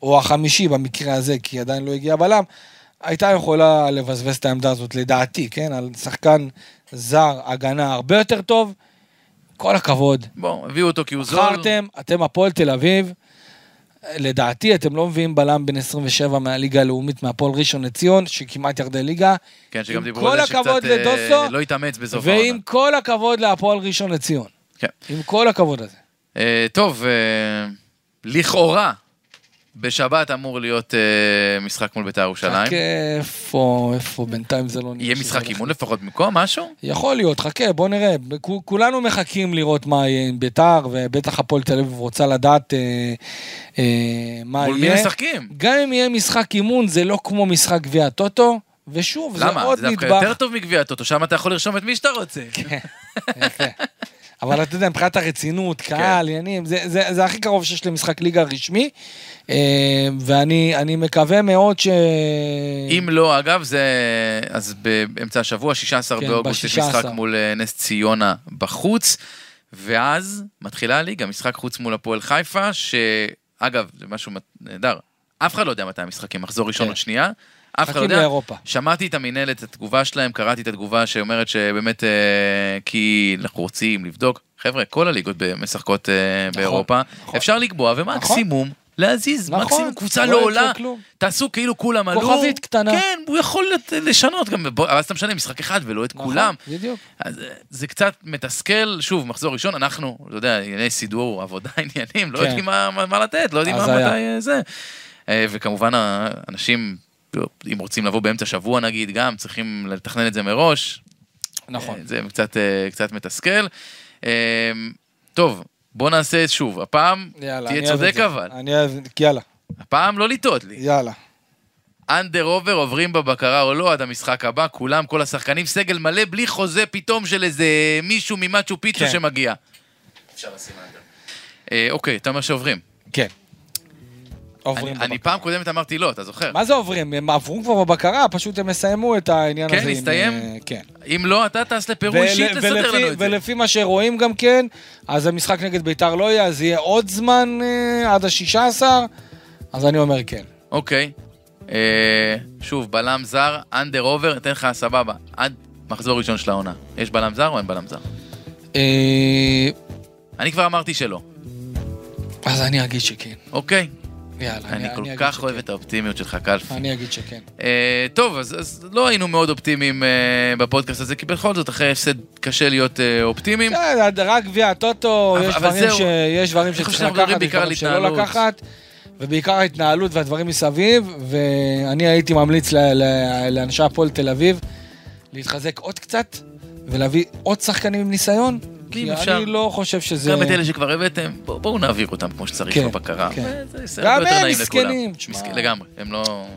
או החמישי במקרה הזה, כי עדיין לא הגיע בלם, הייתה יכולה לבזבז את העמדה הזאת, לדעתי, כן? על שחקן זר, הגנה הרבה יותר טוב. כל הכבוד. בוא, הביאו אותו כי הוא זול. בחרתם, אתם הפועל תל אביב. לדעתי אתם לא מביאים בלם בן 27 מהליגה הלאומית מהפועל ראשון לציון, שכמעט ירדה ליגה. כן, שגם דיברו על זה שקצת אה, לדוסו, לא התאמץ בסוף ועם העונה. כל הכבוד להפועל ראשון לציון. כן. עם כל הכבוד הזה. אה, טוב, אה, לכאורה, בשבת אמור להיות אה, משחק מול בית"ר ירושלים. חכה, איפה, איפה, בינתיים זה לא נראה. יהיה משחק. אימון לפחות במקום, משהו? יכול להיות, חכה, בוא נראה. כו- כולנו מחכים לראות מה יהיה עם ביתר, ובטח הפועל תל אביב רוצה לדעת אה, אה, מה מול מי יהיה. משחקים? גם אם יהיה משחק אימון, זה לא כמו משחק גביע הטוטו, ושוב, זה למה? עוד זה דווקא נדבך. יותר טוב מגביע הטוטו, שם אתה יכול לרשום את מי שאתה רוצה. כן, יפה. אבל אתה יודע, מבחינת הרצינות, כן. קהל, עניינים, זה, זה, זה הכי קרוב שיש למשחק ליגה רשמי, אה, ואני אני מקווה מאוד ש... אם לא, אגב, זה... אז באמצע השבוע, 16 כן, באוגוסט, יש משחק 16. מול אה, נס ציונה בחוץ, ואז מתחילה הליגה, משחק חוץ מול הפועל חיפה, שאגב, זה משהו נהדר. אף אחד לא יודע מתי המשחקים, מחזור ראשון כן. עוד שנייה. אף אחד לא יודע. לאירופה. שמעתי את המינהלת, את התגובה שלהם, קראתי את התגובה שאומרת שבאמת, אה, כי אנחנו רוצים לבדוק. חבר'ה, כל הליגות משחקות אה, באירופה. נכון. אפשר לקבוע, ומקסימום להזיז. נכון. מקסימום קבוצה לא לא עולה. תעשו כאילו כולם עלו. כוכבית קטנה. כן, הוא יכול לת- לשנות גם, אבל אז אתה משנה משחק אחד ולא את נכון, כולם. בדיוק. אז אה, זה קצת מתסכל, שוב, מחזור ראשון, אנחנו, אתה יודע, ענייני סידור, עבודה, [LAUGHS] עניינים, לא כן. יודעים מה, מה, מה לתת, לא יודעים מה. מתי אה, זה. אה, וכמובן, האנשים, אם רוצים לבוא באמצע שבוע נגיד, גם צריכים לתכנן את זה מראש. נכון. אה, זה קצת, אה, קצת מתסכל. אה, טוב, בוא נעשה שוב, הפעם יאללה, תהיה את צודק. אבל, אני אוהב, יאללה, הפעם לא לטעות לי. יאללה. אנדר עובר עוברים בבקרה או לא עד המשחק הבא, כולם, כל השחקנים, סגל מלא, בלי חוזה פתאום של איזה מישהו ממצ'ו פיצ'ו כן. שמגיע. אפשר לשים under. אה, אוקיי, אתה אומר שעוברים. כן. עוברים אני, בבקרה. אני פעם קודמת אמרתי לא, אתה זוכר? מה זה עוברים? הם עברו כבר בבקרה, פשוט הם יסיימו את העניין כן, הזה. עם, הסתיים? אה, כן. אם לא, אתה טס לפרו ול- אישית לסדר ולפי- לנו את זה. ולפי מה שרואים גם כן, אז המשחק נגד ביתר לא יהיה, אז יהיה עוד זמן אה, עד ה-16, אז אני אומר כן. אוקיי. אה, שוב, בלם זר, under over, אתן לך סבבה. עד מחזור ראשון של העונה. יש בלם זר או אין בלם זר? אה, אני כבר אמרתי שלא. אז אני אגיד שכן. אוקיי. יאללה, אני כל אגיד כך שכן. אוהב את האופטימיות שלך, קלפי. אני אגיד שכן. אה, טוב, אז, אז לא היינו מאוד אופטימיים אה, בפודקאסט הזה, כי בכל זאת, אחרי הפסד קשה להיות אה, אופטימיים. כן, רק גביע הטוטו, יש זהו. ש- יש דברים אני שצריך לקחת, יש דברים שלא. לקחת, ובעיקר ההתנהלות והדברים מסביב, ואני הייתי ממליץ ל- ל- לאנשי הפועל תל אביב להתחזק עוד קצת, ולהביא עוד שחקנים עם ניסיון, כי. אני לא חושב שזה... גם את אלה שכבר הבאתם, בואו בואו נעביר אותם כמו שצריך כן, בבקרה. כן. וזה יעשה גם הם. מסכנים. מסכ- לגמרי, הם לא...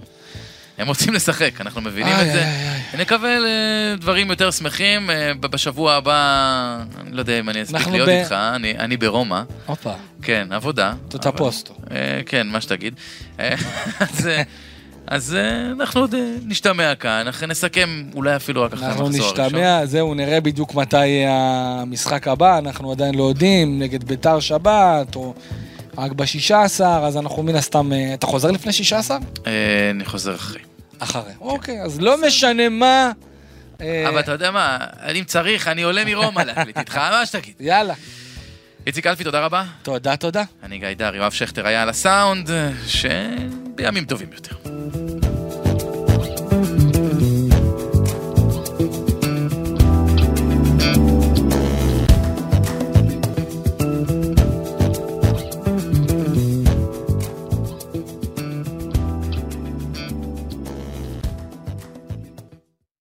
הם רוצים לשחק, אנחנו מבינים איי, את זה. איי, איי. נקווה לדברים יותר שמחים. אה, בשבוע הבא, אני לא יודע אם אני אספיק להיות ב- איתך, אני אני ברומא. הופה, כן, עבודה. תודה אבל- פוסטו. אה, כן, מה שתגיד. אה, [LAUGHS] אז, אז אה, אנחנו עוד אה, נשתמע כאן, אחרי נסכם אולי אפילו רק אחרי אנחנו המחזור הראשון. נשתמע, זהו, נראה בדיוק מתי יהיה המשחק הבא, אנחנו עדיין לא יודעים, נגד ביתר שבת, או רק ב-16, אז אנחנו מן הסתם... אה, אתה חוזר לפני 16? אה, אני חוזר אחרי. אחרי. אוקיי, אז לא משנה מה. אה, אבל אתה יודע מה, אם צריך, אני עולה מרומא להקליט איתך, מה שתגיד. יאללה. איציק אלפי, תודה רבה. תודה, תודה. אני גיא דר, יואב שכטר היה על הסאונד, שבימים טובים יותר.